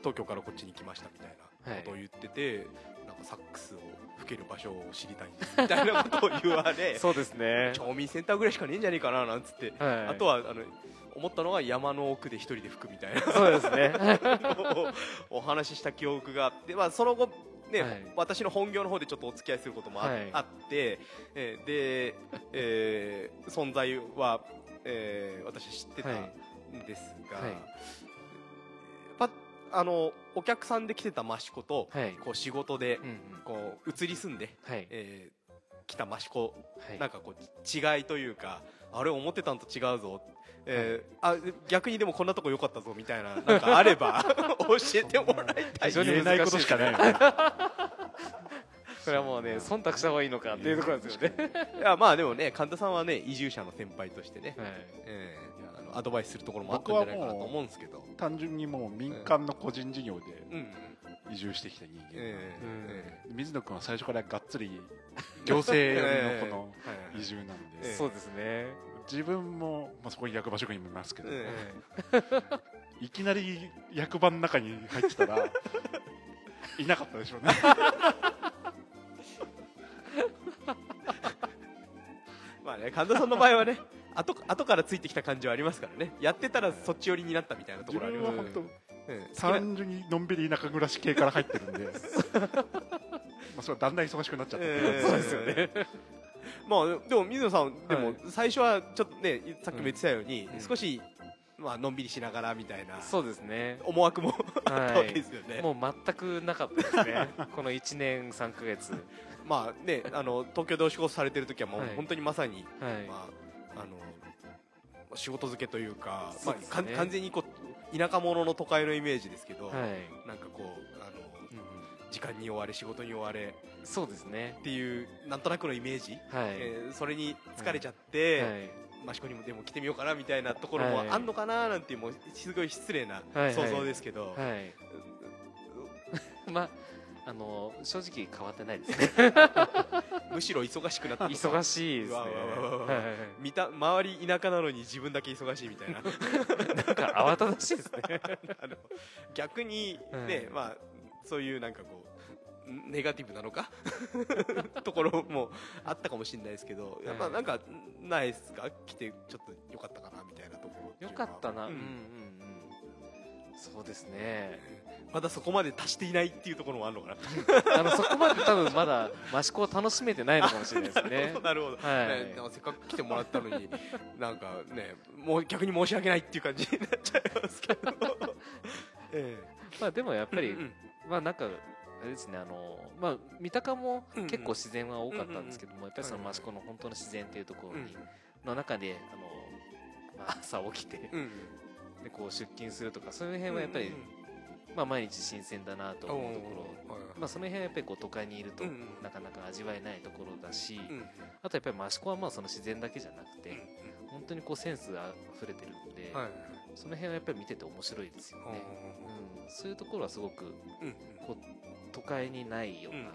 東京からこっちに来ましたみたいなことを言ってて、なんかサックスを吹ける場所を知りたいんですみたいなことを言われ そうですね。町民センターぐらいしかねえんじゃねえかななんつってはい、あとはあの思ったのは山の奥で一人で吹くみたいなそうですね。お お話しした記憶があって、まあ、その後、ねはい。私の本業の方でちょっとお付き合いすることもあ,、はい。あって、えーで、えー存在は、えー私知ってたはいんですが、はい。パあのお客さんで来てた益子と、はい。こう仕事でうんうん。こう移り住んで、はい。えー来た益子はい。なんかこう違いというかあれ思ってたんと違うぞ、えーあ逆にでもこんなとこ良かったぞみたいななんかあれば 教えてもらいたい非常に言えないことしかないよね これはもうね、忖度した方がいいのかっていうところですよね。いやまあでもね神田さんはね移住者の先輩としてね、はい。えーアドバイスするところもあったんじゃないかなと思うんですけど。単純にもう民間の個人事業でうん移住してきた人間、えーえ水野君は最初からがっつり行政のこの 移住なんで、ええ。そうですね。自分も、まあ、そこに役場職員もいますけど、え。いきなり役場の中に入ってたら いなかったでしょうね。まあね神田さんの場合はね後後からついてきた感じはありますからねやってたらそっち寄りになったみたいなと自ころあります分は単純にのんびり田舎暮らし系から入ってるんで まあそれはだんだん忙しくなっちゃった、えーそうですよね。まあでも水野さんでもはい最初はちょっとねさっきも言ってたように、うん少しまあのんびりしながらみたいなそうですね。思惑もあったわはけですよね、い。もう全くなかったですね。この1年3ヶ月。まあねあの東京でお仕事されてる時はもうはい本当にまさに、はい。まああの仕事漬けというかまあ、完全にこう田舎者の都会のイメージですけど、はい。なんかこうあのうん時間に追われ仕事に追われうんそうですねっ。ていうなんとなくのイメージ、はい。えーそれに疲れちゃって、はい。益子にもでも来てみようかなみたいなところもはいあんのかななんていうもうすごい失礼なはい想像ですけど、はい。まあ、あの、正直変わってないです。ね。むしろ忙しくなって忙しいですね。はい見た周り田舎なのに自分だけ忙しいみたいな。なんか慌ただしいですね。あの逆にね、はい。まあそういうなんかこうネガティブなのか？ところもあったかもしれないですけどやっぱなんかないですか来てちょっと良かったかなみたいなところよかったな、ううんん、うんうんそうですね。まだそこまで達していないっていうところもあるのかな。あのそこまで多分まだ益子を楽しめてないのかもしれないですね。なるほど、はい。ねせっかく来てもらったのに なんかねもう逆に申し訳ないっていう感じになっちゃいますけど。えまあでもやっえぱり、うんうんまあなんかあれですねあのまあ三鷹もうんうん結構自然は多かったんですけども、やっぱりその益子の本当の自然っていうところうん。に、の中であの、まあ、朝起きてうんでこう出勤するとかそういう辺はやっぱり、まあ、毎日新鮮だなと思うところ、まあ、その辺はやっぱりこう都会にいるとなかなか味わえないところだし、あとやっぱり益子はまあその自然だけじゃなくて、本当にこうセンスが溢れてるんで、はいその辺はやっぱり見てて面白いですよね、うん、そういうところはすごくうんこう都会にないよううんな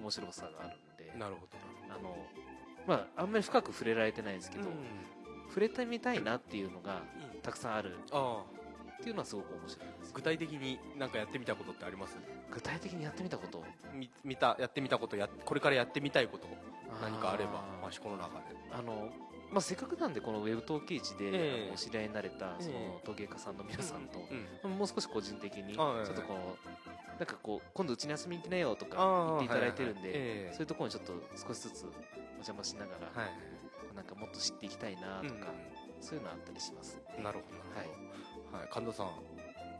面白さがあるんで、うんなるほど。あのまああんまり深く触れられてないんですけど、うん触れてみたいなっていうのがうんたくさんある。ああ。っていうのはすごく面白いです。具体的に何かやってみたことってあります？具体的にやってみたこと？み見たやってみたことやこれからやってみたいこと何かあればあー益子の中で。あのまあ、せっかくなんでこのウェブ陶器市で、お知り合いになれたそえの陶芸家さんの皆さんと、うんもう少し個人的にちあょえ。えっとこうなんかこう今度うちに遊びに来なよとかあ言っていただいてるんで、そういうところにちょっと少しずつお邪魔しながら、なんかもっと知っていきたいなとか、そういうのあったりします。うんなるほど。なるほどはい。神田さん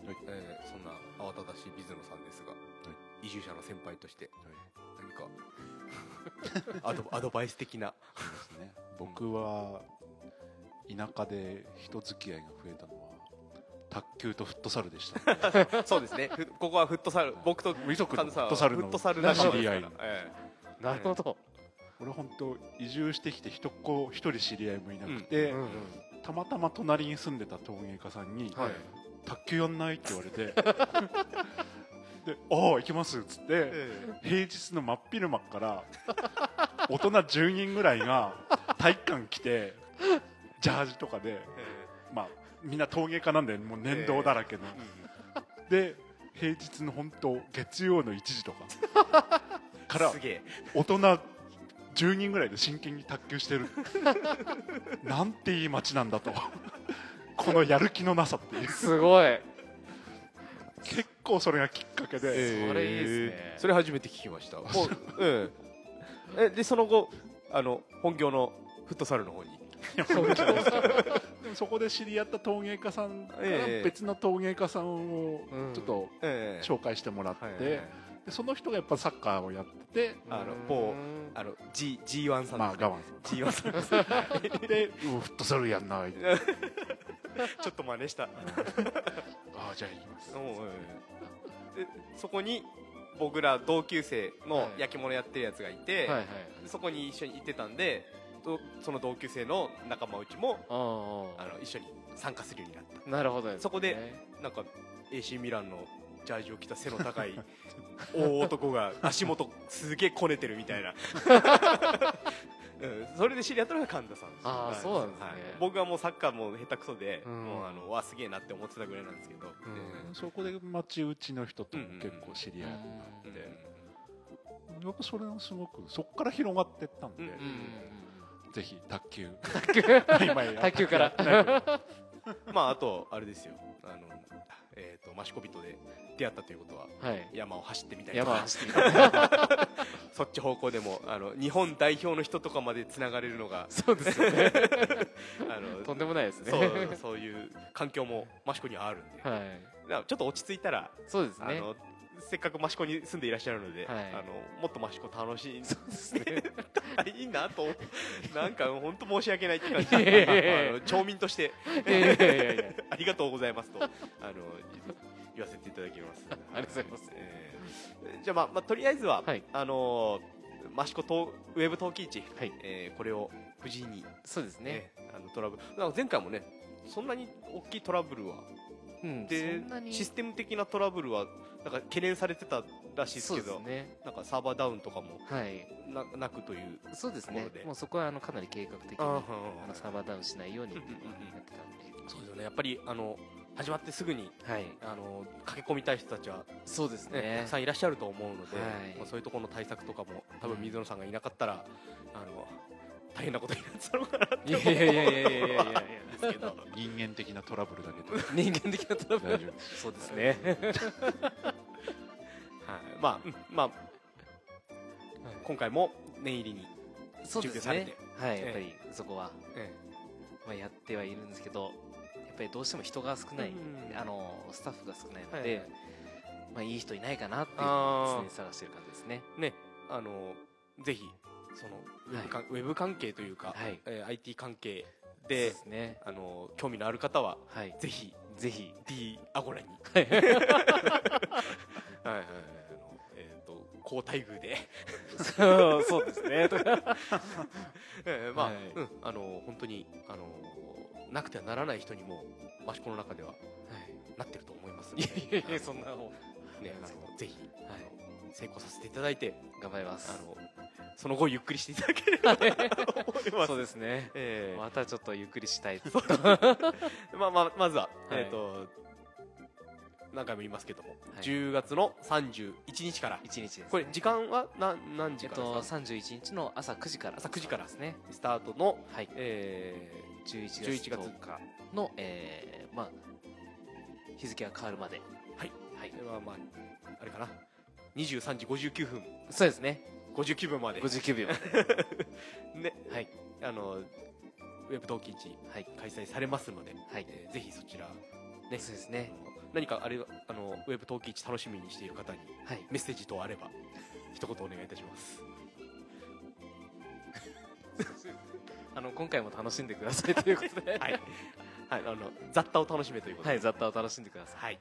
えーそんな慌ただしい水野さんですが移住者の先輩として何か アドアドバイス的な。そうですね。僕は田舎で人付き合いが増えたのは卓球とフットサルでしたので そうですね。ふここはフットサル僕と神田さんはットサルのフットサル仲間ですから知り合い。えなるほど、俺本当移住してきて一子一人知り合いもいなくて、うんうんたまたま隣に住んでた陶芸家さんにえはい「卓球やんない?」って言われて で「ああ行きます」っつってえ平日の真っ昼間から大人10人ぐらいが体育館来てジャージとかでえまあみんな陶芸家なんでもう年道だらけの、で平日の本当月曜の1時とか。から大人10人ぐらいで真剣に卓球してる。なんていい街なんだと。このやる気のなさっていう。すごい。結構それがきっかけで、ええそれいいですね。それ初めて聞きました。もうえええでその後あの本業のフットサルの方に。でもそこで知り合った陶芸家さんからええ別の陶芸家さんをちょっとええ紹介してもらって、はいはいはいでその人がやっぱサッカーをやっててあのうん。某あの G G1 さんまあ我慢す。G1 さんです うんフットサルやんないあ ちょっと真似した。あじゃあ行きます。でそこに僕ら同級生のはい。焼き物やってるやつがいて、はいはいそこに一緒に行ってたんでとその同級生の仲間内もああの一緒に参加するようになっあなるほどそこでたなんか AC ミランのジャージを着た背の高い 大男が足元すげえこねてるみたいな、うん、それで知り合ったのが神田さんです。あーはい。そうなんですね。はい。僕はもうサッカーも下手くそで、うん。もうあのわすげえなって思ってたぐらいなんですけど、うん。そこで町内の人とも結構知り合いになうんって、やっぱそれがすごくそこから広がってったんで、うんうんぜひ卓球。卓球。から。まああとあれですよ。あのえっ、とマシコビトで出会ったということははい。山を走ってみたりとか山走ってみた そっち方向でもあの日本代表の人とかまでつながれるのがそうですよね。あのとんでもないですね。そうそういう環境も益子にはあるんで、はい。らちょっと落ち着いたら、そうですね。あのせっかく益子に住んでいらっしゃるので、はい。あのもっと益子楽しんそうですね。で いいなとなんか本当申し訳ないって感じ。町民として。ありがとうございますとあの言わせていただきます。ありがとうございます。えーじゃあまあまあとりあえずは、はい。あの益子とウェブ陶器市、はい。えーこれを無事にそうですね。ね、あのトラブル。前回もねそんなに大きいトラブルはうん。でシステム的なトラブルはなんか懸念されてたらしいですけどね。なんかサーバーダウンとかもはい。ななくというそうですね。もうそこはあのかなり計画的にああのサーバーダウンしないようにやってたんで。そうですよね。やっぱりあの始まってすぐにはい。あの駆け込みたい人たちは、そうですね。ねたくさんいらっしゃると思うので、はい。まあ、そういうところの対策とかも多分水野さんがいなかったら、あの大変なことになってたのかなって思う。やいやいやいやいやいやいやですけど人間的なトラブルだけど人間的なトラブル大丈夫そうですねはい、まあ、うんまあ、今回も念入りに、そうですね準備されてはいええやっぱりそこは、えまあ、やってはいるんですけどやっぱりどうしても人が少ない、うんあのスタッフが少ないので、はいはいまあ、いい人いないかなっていうあー常に探してる感じですねね、あのぜひそのウェブか、ウェブ関係というか、はい。えー IT 関係でですね。あの興味のある方ははい。ぜひぜひ D アゴラに。はいはいはい。はいあのえっ、と高待遇で、そうそうですね。とか。えーまあ、はい。うんあの本当にあのなくてはならない人にも益子の中ではなってると思いますのいでやいやいやそんなもねあのぜひ、はい成功させていただいて頑張ります。あのその後ゆっくりしていただければと思います。そうですね。えまたちょっとゆっくりしたい。ー まあまあまずは、はい。えっ、と何回も言いますけども、はい。10月の31日から。一日です、ね、これ時間はな何時えっとからですか、31日の朝9時から朝9時からですね。スタートの、はい。え11月11月10日の、えーまあ、日付が変わるまで。はい。はい。ー、まあまああれかな23時59分。そうですね。59分まで。59秒。ね。はい。あのウェブ陶器市はい。開催されますので、はい。えーぜひそちらね。そうですね。何かあれあのウェブ陶器市楽しみにしている方にはい。メッセージ等あれば一言お願いいたします。あの今回も楽しんでくださいということで。はい、はい、あの雑多を楽しめということで。はい雑多を楽しんでください。はい、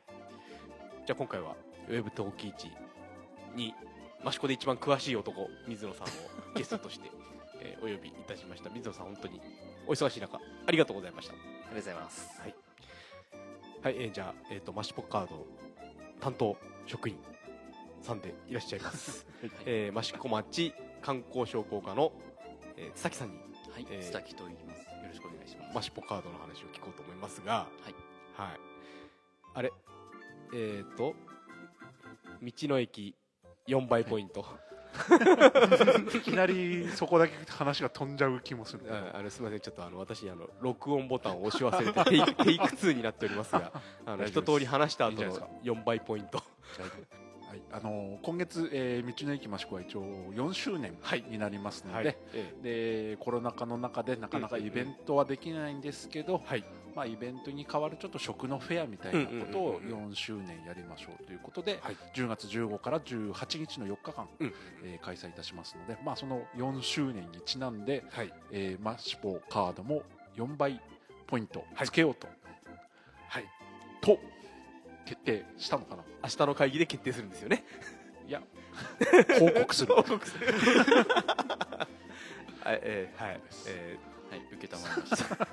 じゃあ今回はウェブ陶器市に益子で一番詳しい男水野さんをゲストとして、えーお呼びいたしました水野さん本当にお忙しい中ありがとうございましたありがとうございますはい、はいえーじゃあ、えー、とマシポカード担当職員さんでいらっしゃいます、えー、益子町観光商工課の、えー、津崎さんにはい、えー須崎と言います。よろしくお願いします。マシポカードの話を聞こうと思いますが、はい。はい。あれ、えっ、と、道の駅4倍ポイント。いきなりそこだけ話が飛んじゃう気もするああのすみません、ちょっとあの私あの録音ボタンを押し忘れてテイクテイク2になっておりますが、あの一通り話した後のいいんじゃない4倍ポイント。はい、あのー今月、えー道の駅益子は一応4周年はい。になりますのはい。で、え。でコロナ禍の中でなかなかイベントはできないんですけど、はい。まあ、イベントに代わるちょっと食のフェアみたいなことをうんうんうん4周年やりましょうということで、はい10月15から18日の4日間、うんえー開催いたしますので、まあ、その4周年にちなんで、はい。えーマッシポカードも4倍ポイントはいつけようと、はい。と決定したのかな？明日の会議で決定するんですよね。いや 報告する報告する。はい、えーはい。えーはい、受けたまりました。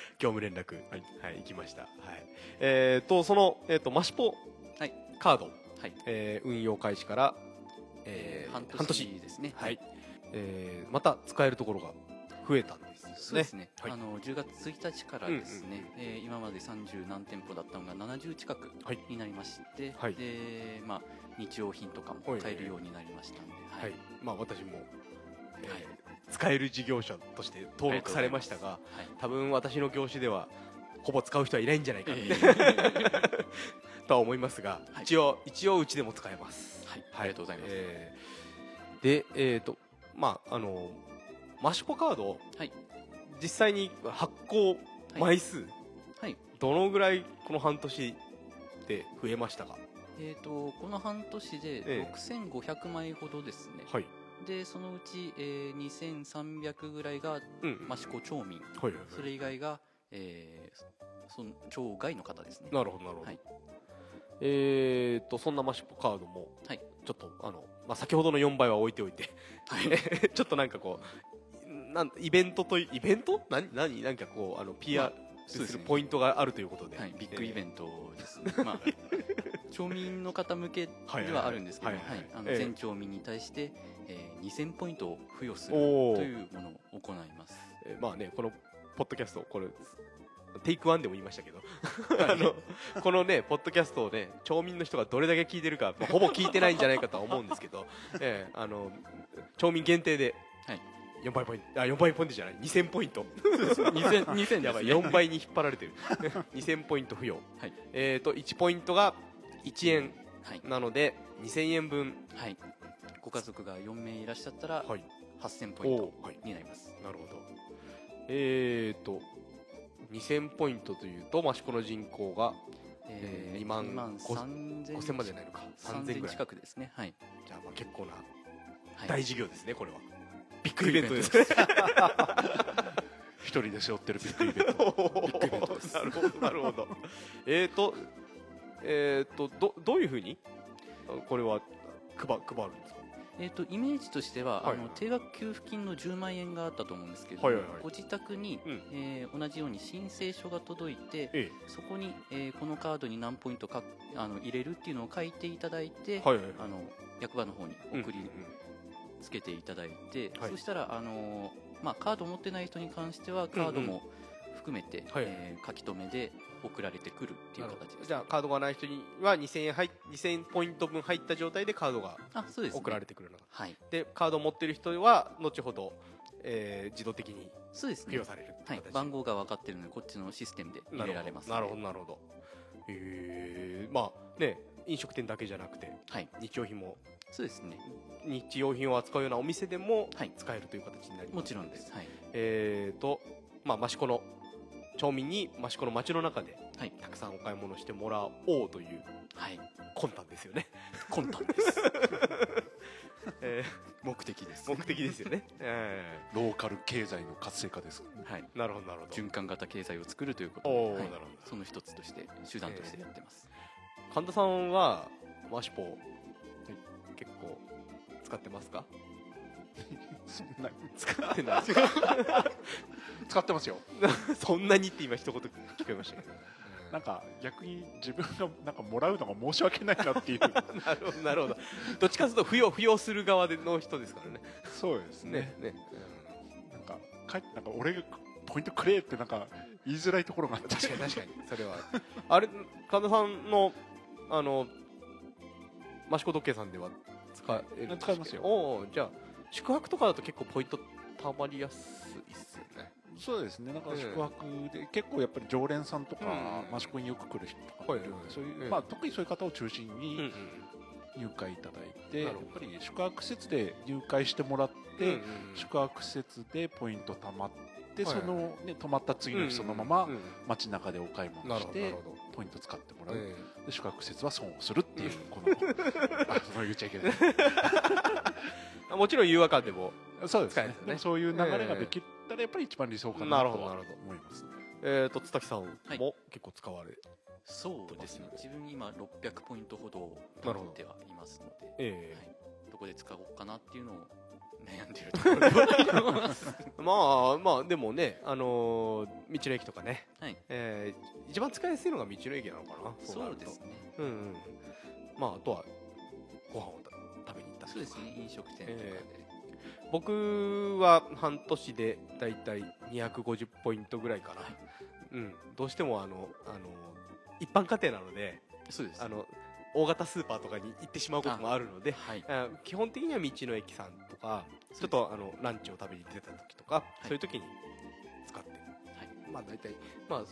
業務連絡、はい、はい、行きました。はい。えっ、と、その、えっ、と、マシポはいカード、はい。えー運用開始から、えー半年ですね。はい。えーまた使えるところが増えたんですよね。そうですね。はいあの10月1日からですね、えー今まで30何店舗だったのが70近くはいになりまして、はいで、まあ日用品とかも買えるようになりましたんで、はい。はい。まあ、私も、えーはい使える事業者として登録されましたが、はい。多分私の業種では、ほぼ使う人はいないんじゃないかって、えー とは思いますが、はい一応、一応うちでも使えます。はいありがとうございますえーで、えっ、と、まあ、あの、マシュポカード、はい実際に発行枚数、はい。どのぐらいこの半年で増えましたか？えっ、とこの半年でええ6500枚ほどですね。はい。でそのうち、えー、2300ぐらいがうん。益子町民。はいはいはい。それ以外が、えー、その町外の方ですね。なるほどなるほど、はい。えー、とそんなマシュポカードも、はい。ちょっとあの、まあ、先ほどの4倍は置いておいて、ちょっとなんかこうなんイベントといイベント？何何なんかこうあの PR そうですね。ポイントがあるということで、はい、ビッグイベンントです。ね。まあ、町民の方向けではあるんですけど、全町民に対して、えー、2000ポイントを付与するというものを行います。えーまあねこのポッドキャストこれテイクワンでも言いましたけど。あのこのねポッドキャストをね町民の人がどれだけ聞いてるか、まあほぼ聞いてないんじゃないかとは思うんですけど、ええあの町民限定ではい。4倍ポイントあ4倍ポイントじゃない2000ポイント。2000 2000やばいですね。4倍に引っ張られてる。2000ポイント付与、はい。えー、と1ポイントが1円はい。なので2000円分。はいご家族が4名いらっしゃったらはい。8000ポイントになります。なるほど。えーと2000ポイントというと益子の人口がえー2万2万ご3000 5000までないのか。3000 3000ぐらい。近くですね。はい。じゃあまあ結構なはい。大事業ですねこれは。ビッグイベントです。一人で背負ってるビッグイベント。ビッグイベントです。なるほどなるほど。えーとえーとどどういうふうに？あこれは配配るんですか？えー、とイメージとしては、はい。あの定額給付金の10万円があったと思うんですけど、はいはいはい。ご自宅に、うん。えー同じように申請書が届いてえそこに、えーこのカードに何ポイントかあの入れるっていうのを書いていただいて、はいはいはい。あの役場の方に送りうんうん。つけていただいて、はい。そしたら、あのーまあ、カードを持ってない人に関してはカードも含めて、はい。えー書き留めで送られてくるっていう形です、じゃあカードがない人には2000円入っ2000ポイント分入った状態でカードがあそうです、ね、送られてくるのが。はい。でカードを持ってる人は後ほど、えー自動的にそうですね。付与されるってはい。形、番号が分かってるのでこっちのシステムで入れられますなるほどなるほど。えー、まあね飲食店だけじゃなくてはい。日用品もそうですね。日用品を扱うようなお店でもはい。使えるという形になります。もちろんです。はい。えーとまあ益子の町民に益子の街の中ではい。たくさんお買い物してもらおうというはい。魂胆ですよね、魂胆です。え目的です。ー目的ですよね、えローカル経済の活性化です。はい。ーなるほどなるほど。循環型経済を作るということで、はい。おーなるほど。その一つとして手段としてやってます、神田さんはマシポ結構使ってますか？そんな使ってない使ってますよ。そんなにって今一言聞こえましたけど。なんか逆に自分がなんかもらうのが申し訳ないなっていう。なるほどなるほど。どっちかというと付与付与する側での人ですからね。そうですね。ねね、なんかかえなんか俺がポイントくれってなんか言いづらいところがあって確かに確かにそれは。あれ神田さんのあの益子時計さんでは使える使えますよ。おおじゃあ宿泊とかだと結構ポイントたまりやすいそうですね。なんかええ。宿泊で結構やっぱり常連さんとかうん。益子によく来る人とかはいはいそういう、ええ。まあ、特にそういう方を中心うんに入会いただいて、やっぱり宿泊施設で入会してもらって、宿泊施設でポイント貯まって、その、ね、泊まった次の日そのまま街中でお買いな物してポイント使ってもらう、えで宿泊施設は損をするっていう、うん。この あその言っちゃいけない。え もちろん誘惑感でもそうですね。そういう流れができたらやっぱり一番理想かななるほどなるほど。思いますね。えっ、と津滝さんはい。も結構使われ、そうですね。自分今600ポイントほどなるほど貯めてはいますので、えはい、どこで使おうかなっていうのを 悩んでいるところまあまあでもねあのー道の駅とかね、はい。えー一番使いやすいのが道の駅なのかなそうですね。うんうん。まああとはご飯を食べに行ったりとか。そうですね。飲食店とかで、え僕は半年でだいたい250ポイントぐらいかな、はいうん。どうしてもあのあの一般家庭なのでそうです。あの大型スーパーとかに行ってしまうこともあるのではい。あ基本的には道の駅さんとかちょっとあのランチを食べに出た時とか、そういう時に使って、まあ大体まあうん。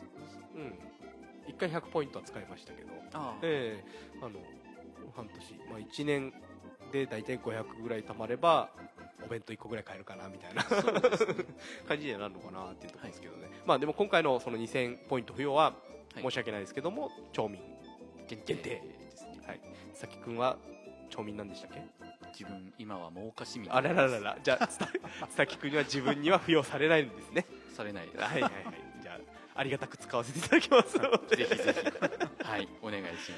1回100ポイントは使いましたけど。ああ。ええあの半年、まあ、1年で大体500ぐらい貯まればお弁当1個ぐらい買えるかなみたいな。感じにはなるのかなっていうところですけどね、まあでも今回のその2000ポイント付与ははい。申し訳ないですけども、町民。限限定。ですね。はい。佐々木君は町民なんでしたっけ？自分今は真岡市民。あらららら。じゃあつた 佐々木君には自分には付与されないんですね。されないです。はいはいはい。じゃあありがたく使わせていただきますので。ぜひぜひ。はい。お願いし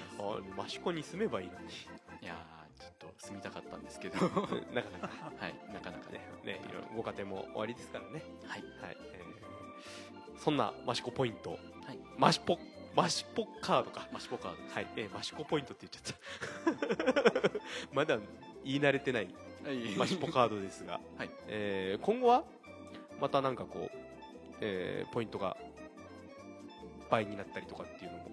まあ益子に住めばいいのに。すいやーちょっと住みたかったんですけど。なかなか。はいなかなか。ねねねいろいろご家庭も終わりですからね。はい。はい、えーそんなマシコポイント、はい。マシポマシポカードか。マシポカードはい、えーマシコポイントって言っちゃった。まだ言い慣れてないはい。マシポカードですが、はい。えー今後はまたなんかこう、えーポイントが倍になったりとかっていうのも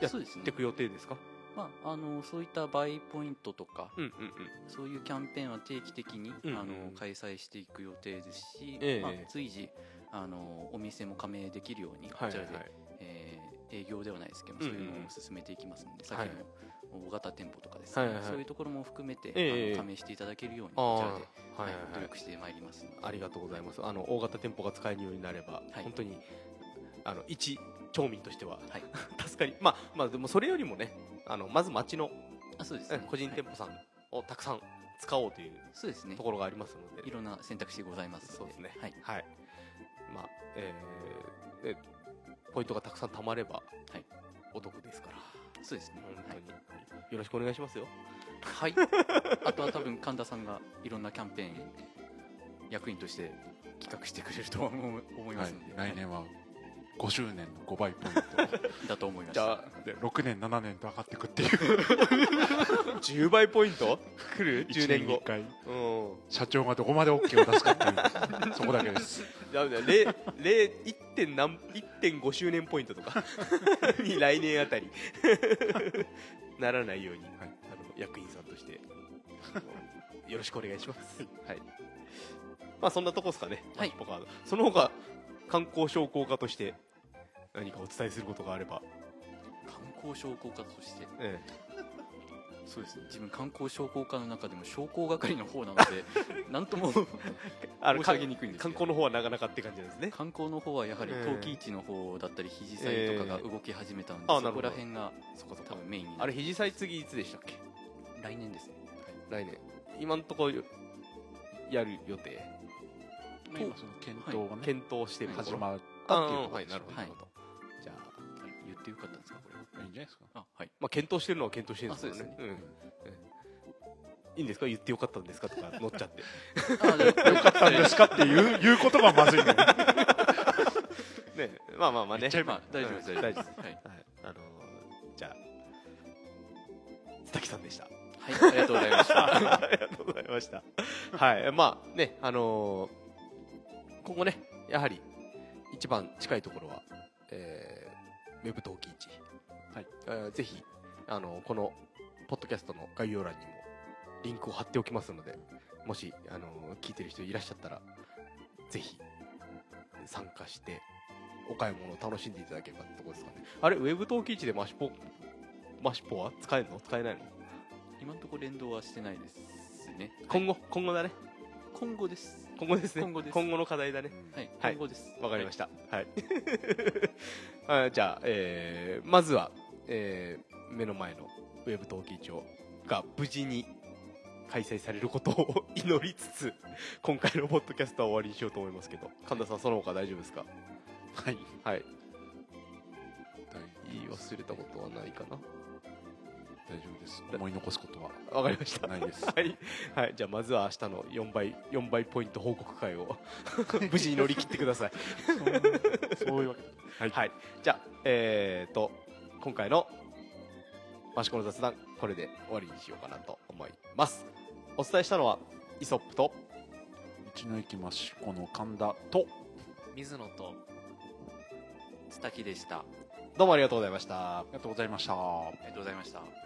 やっていく予定ですか？まあ、あのそういった倍ポイントとかうんうんうん。そういうキャンペーンは定期的に、うんうんあの開催していく予定ですし、ええ。まあ、随時あのお店も加盟できるようにこちらで、えー営業ではないですけど、うんうんそういうのを進めていきますので、はい。さっきの大型店舗とかですね、はいはいはい。そういうところも含めて、ええあの加盟していただけるようにこちらで、はいはいはい。努はい力してまいりますありがとうございます。あの大型店舗が使えるようになれば、はい。本当にあの一町民としては、はい。助かりまあまあでもそれよりもねあのまず町のあそうですね。個人店舗さんをたくさん使おうというそうですね。ところがありますので、いろんな選択肢ございますのそうですね。はい、はい。まあえーでポイントがたくさん貯まれば、はい。お得ですから。そうですね。本当に、よろしくお願いしますよ。はい、あとは多分神田さんがいろんなキャンペーン役員として企画してくれるとは思いまはい。すので、、来年は50年の5倍ポイントだと思いましたじゃあで6年7年と上がっていくっていう。10倍ポイント？来る？10 1年後。年に1回。うん。社長がどこまで OK を出すかっていうそこだけです。ダメだ零零1点何1.5周年ポイントとか。に 来年あたり。ならないように、はい。あの役員さんとして。よろしくお願いします。はい。まあそんなとこですかね。はい。ポカード。その他観光商工課として何かお伝えすることがあれば、観光商工課として？えそうですね。自分観光商工課の中でも商工係の方なので なんともえ、あ申し上げにくいんですけど。観光の方はなかなかって感じなんですね。観光の方はやはりええ。陶器市の方だったり肘祭とかが動き始めたので、そこあなるほど。ら辺がそこそこ多分メインになあれ肘祭次いつでしたっけ？来年ですね、来年。今のところやる予定？まあ今その検討がね、検討して始まっあたっていうことはい、ですよね。なるほど、なるほど。じゃあ、言ってよかったんですかこれは。いいんじゃないですか。あはい。まあ、検討してるのは検討してるんですよね。うん。ええいいんですか？言ってよかったんですか？とか乗っちゃって。よかっなんです。かっていう言うことがまずいの ね、まあまあまあね。まあ大丈夫です。うん。大丈夫はい、はい。あのーじゃあ、津滝さんでした。はい、ありがとうございました。ありがとうございました。はい。まあね、あのー今後ね、やはり一番近いところは、えー、ウェブ陶器市。はい。えーぜひ、あのーこの、ポッドキャストの概要欄にもリンクを貼っておきますので、もし、あのー聞いてる人いらっしゃったら、ぜひ、参加して、お買い物を楽しんでいただければってところですかね。あれ、ウェブ陶器市でマシポ、マシポは？使えるの？使えないの？今のところ連動はしてないですね今後、今後だね。今後です今後ですね。今後ですの課題だね。はいはい今後ですわかりました。はい。あじゃあ、えーまずは、えー目の前のウェブ陶器市が無事に開催されることを祈りつつ、今回のポッドキャストは終わりにしようと思いますけど、神田さん、その他大丈夫ですか？はいはい。大言い忘れたことはないかな大丈夫です思い残すことはわかりました。ないですはい。はい。じゃあ、まずは明日の4倍、4倍ポイント報告会を 無事に乗り切ってください。そういうわけではい、はい。じゃあ、えーと、今回のマシコの雑談、これで終わりにしようかなと思います。お伝えしたのは、イソップと、道の駅益子の神田と水野と津滝でしたあどうもありがとうございました。ありがとうございましたりがとうございました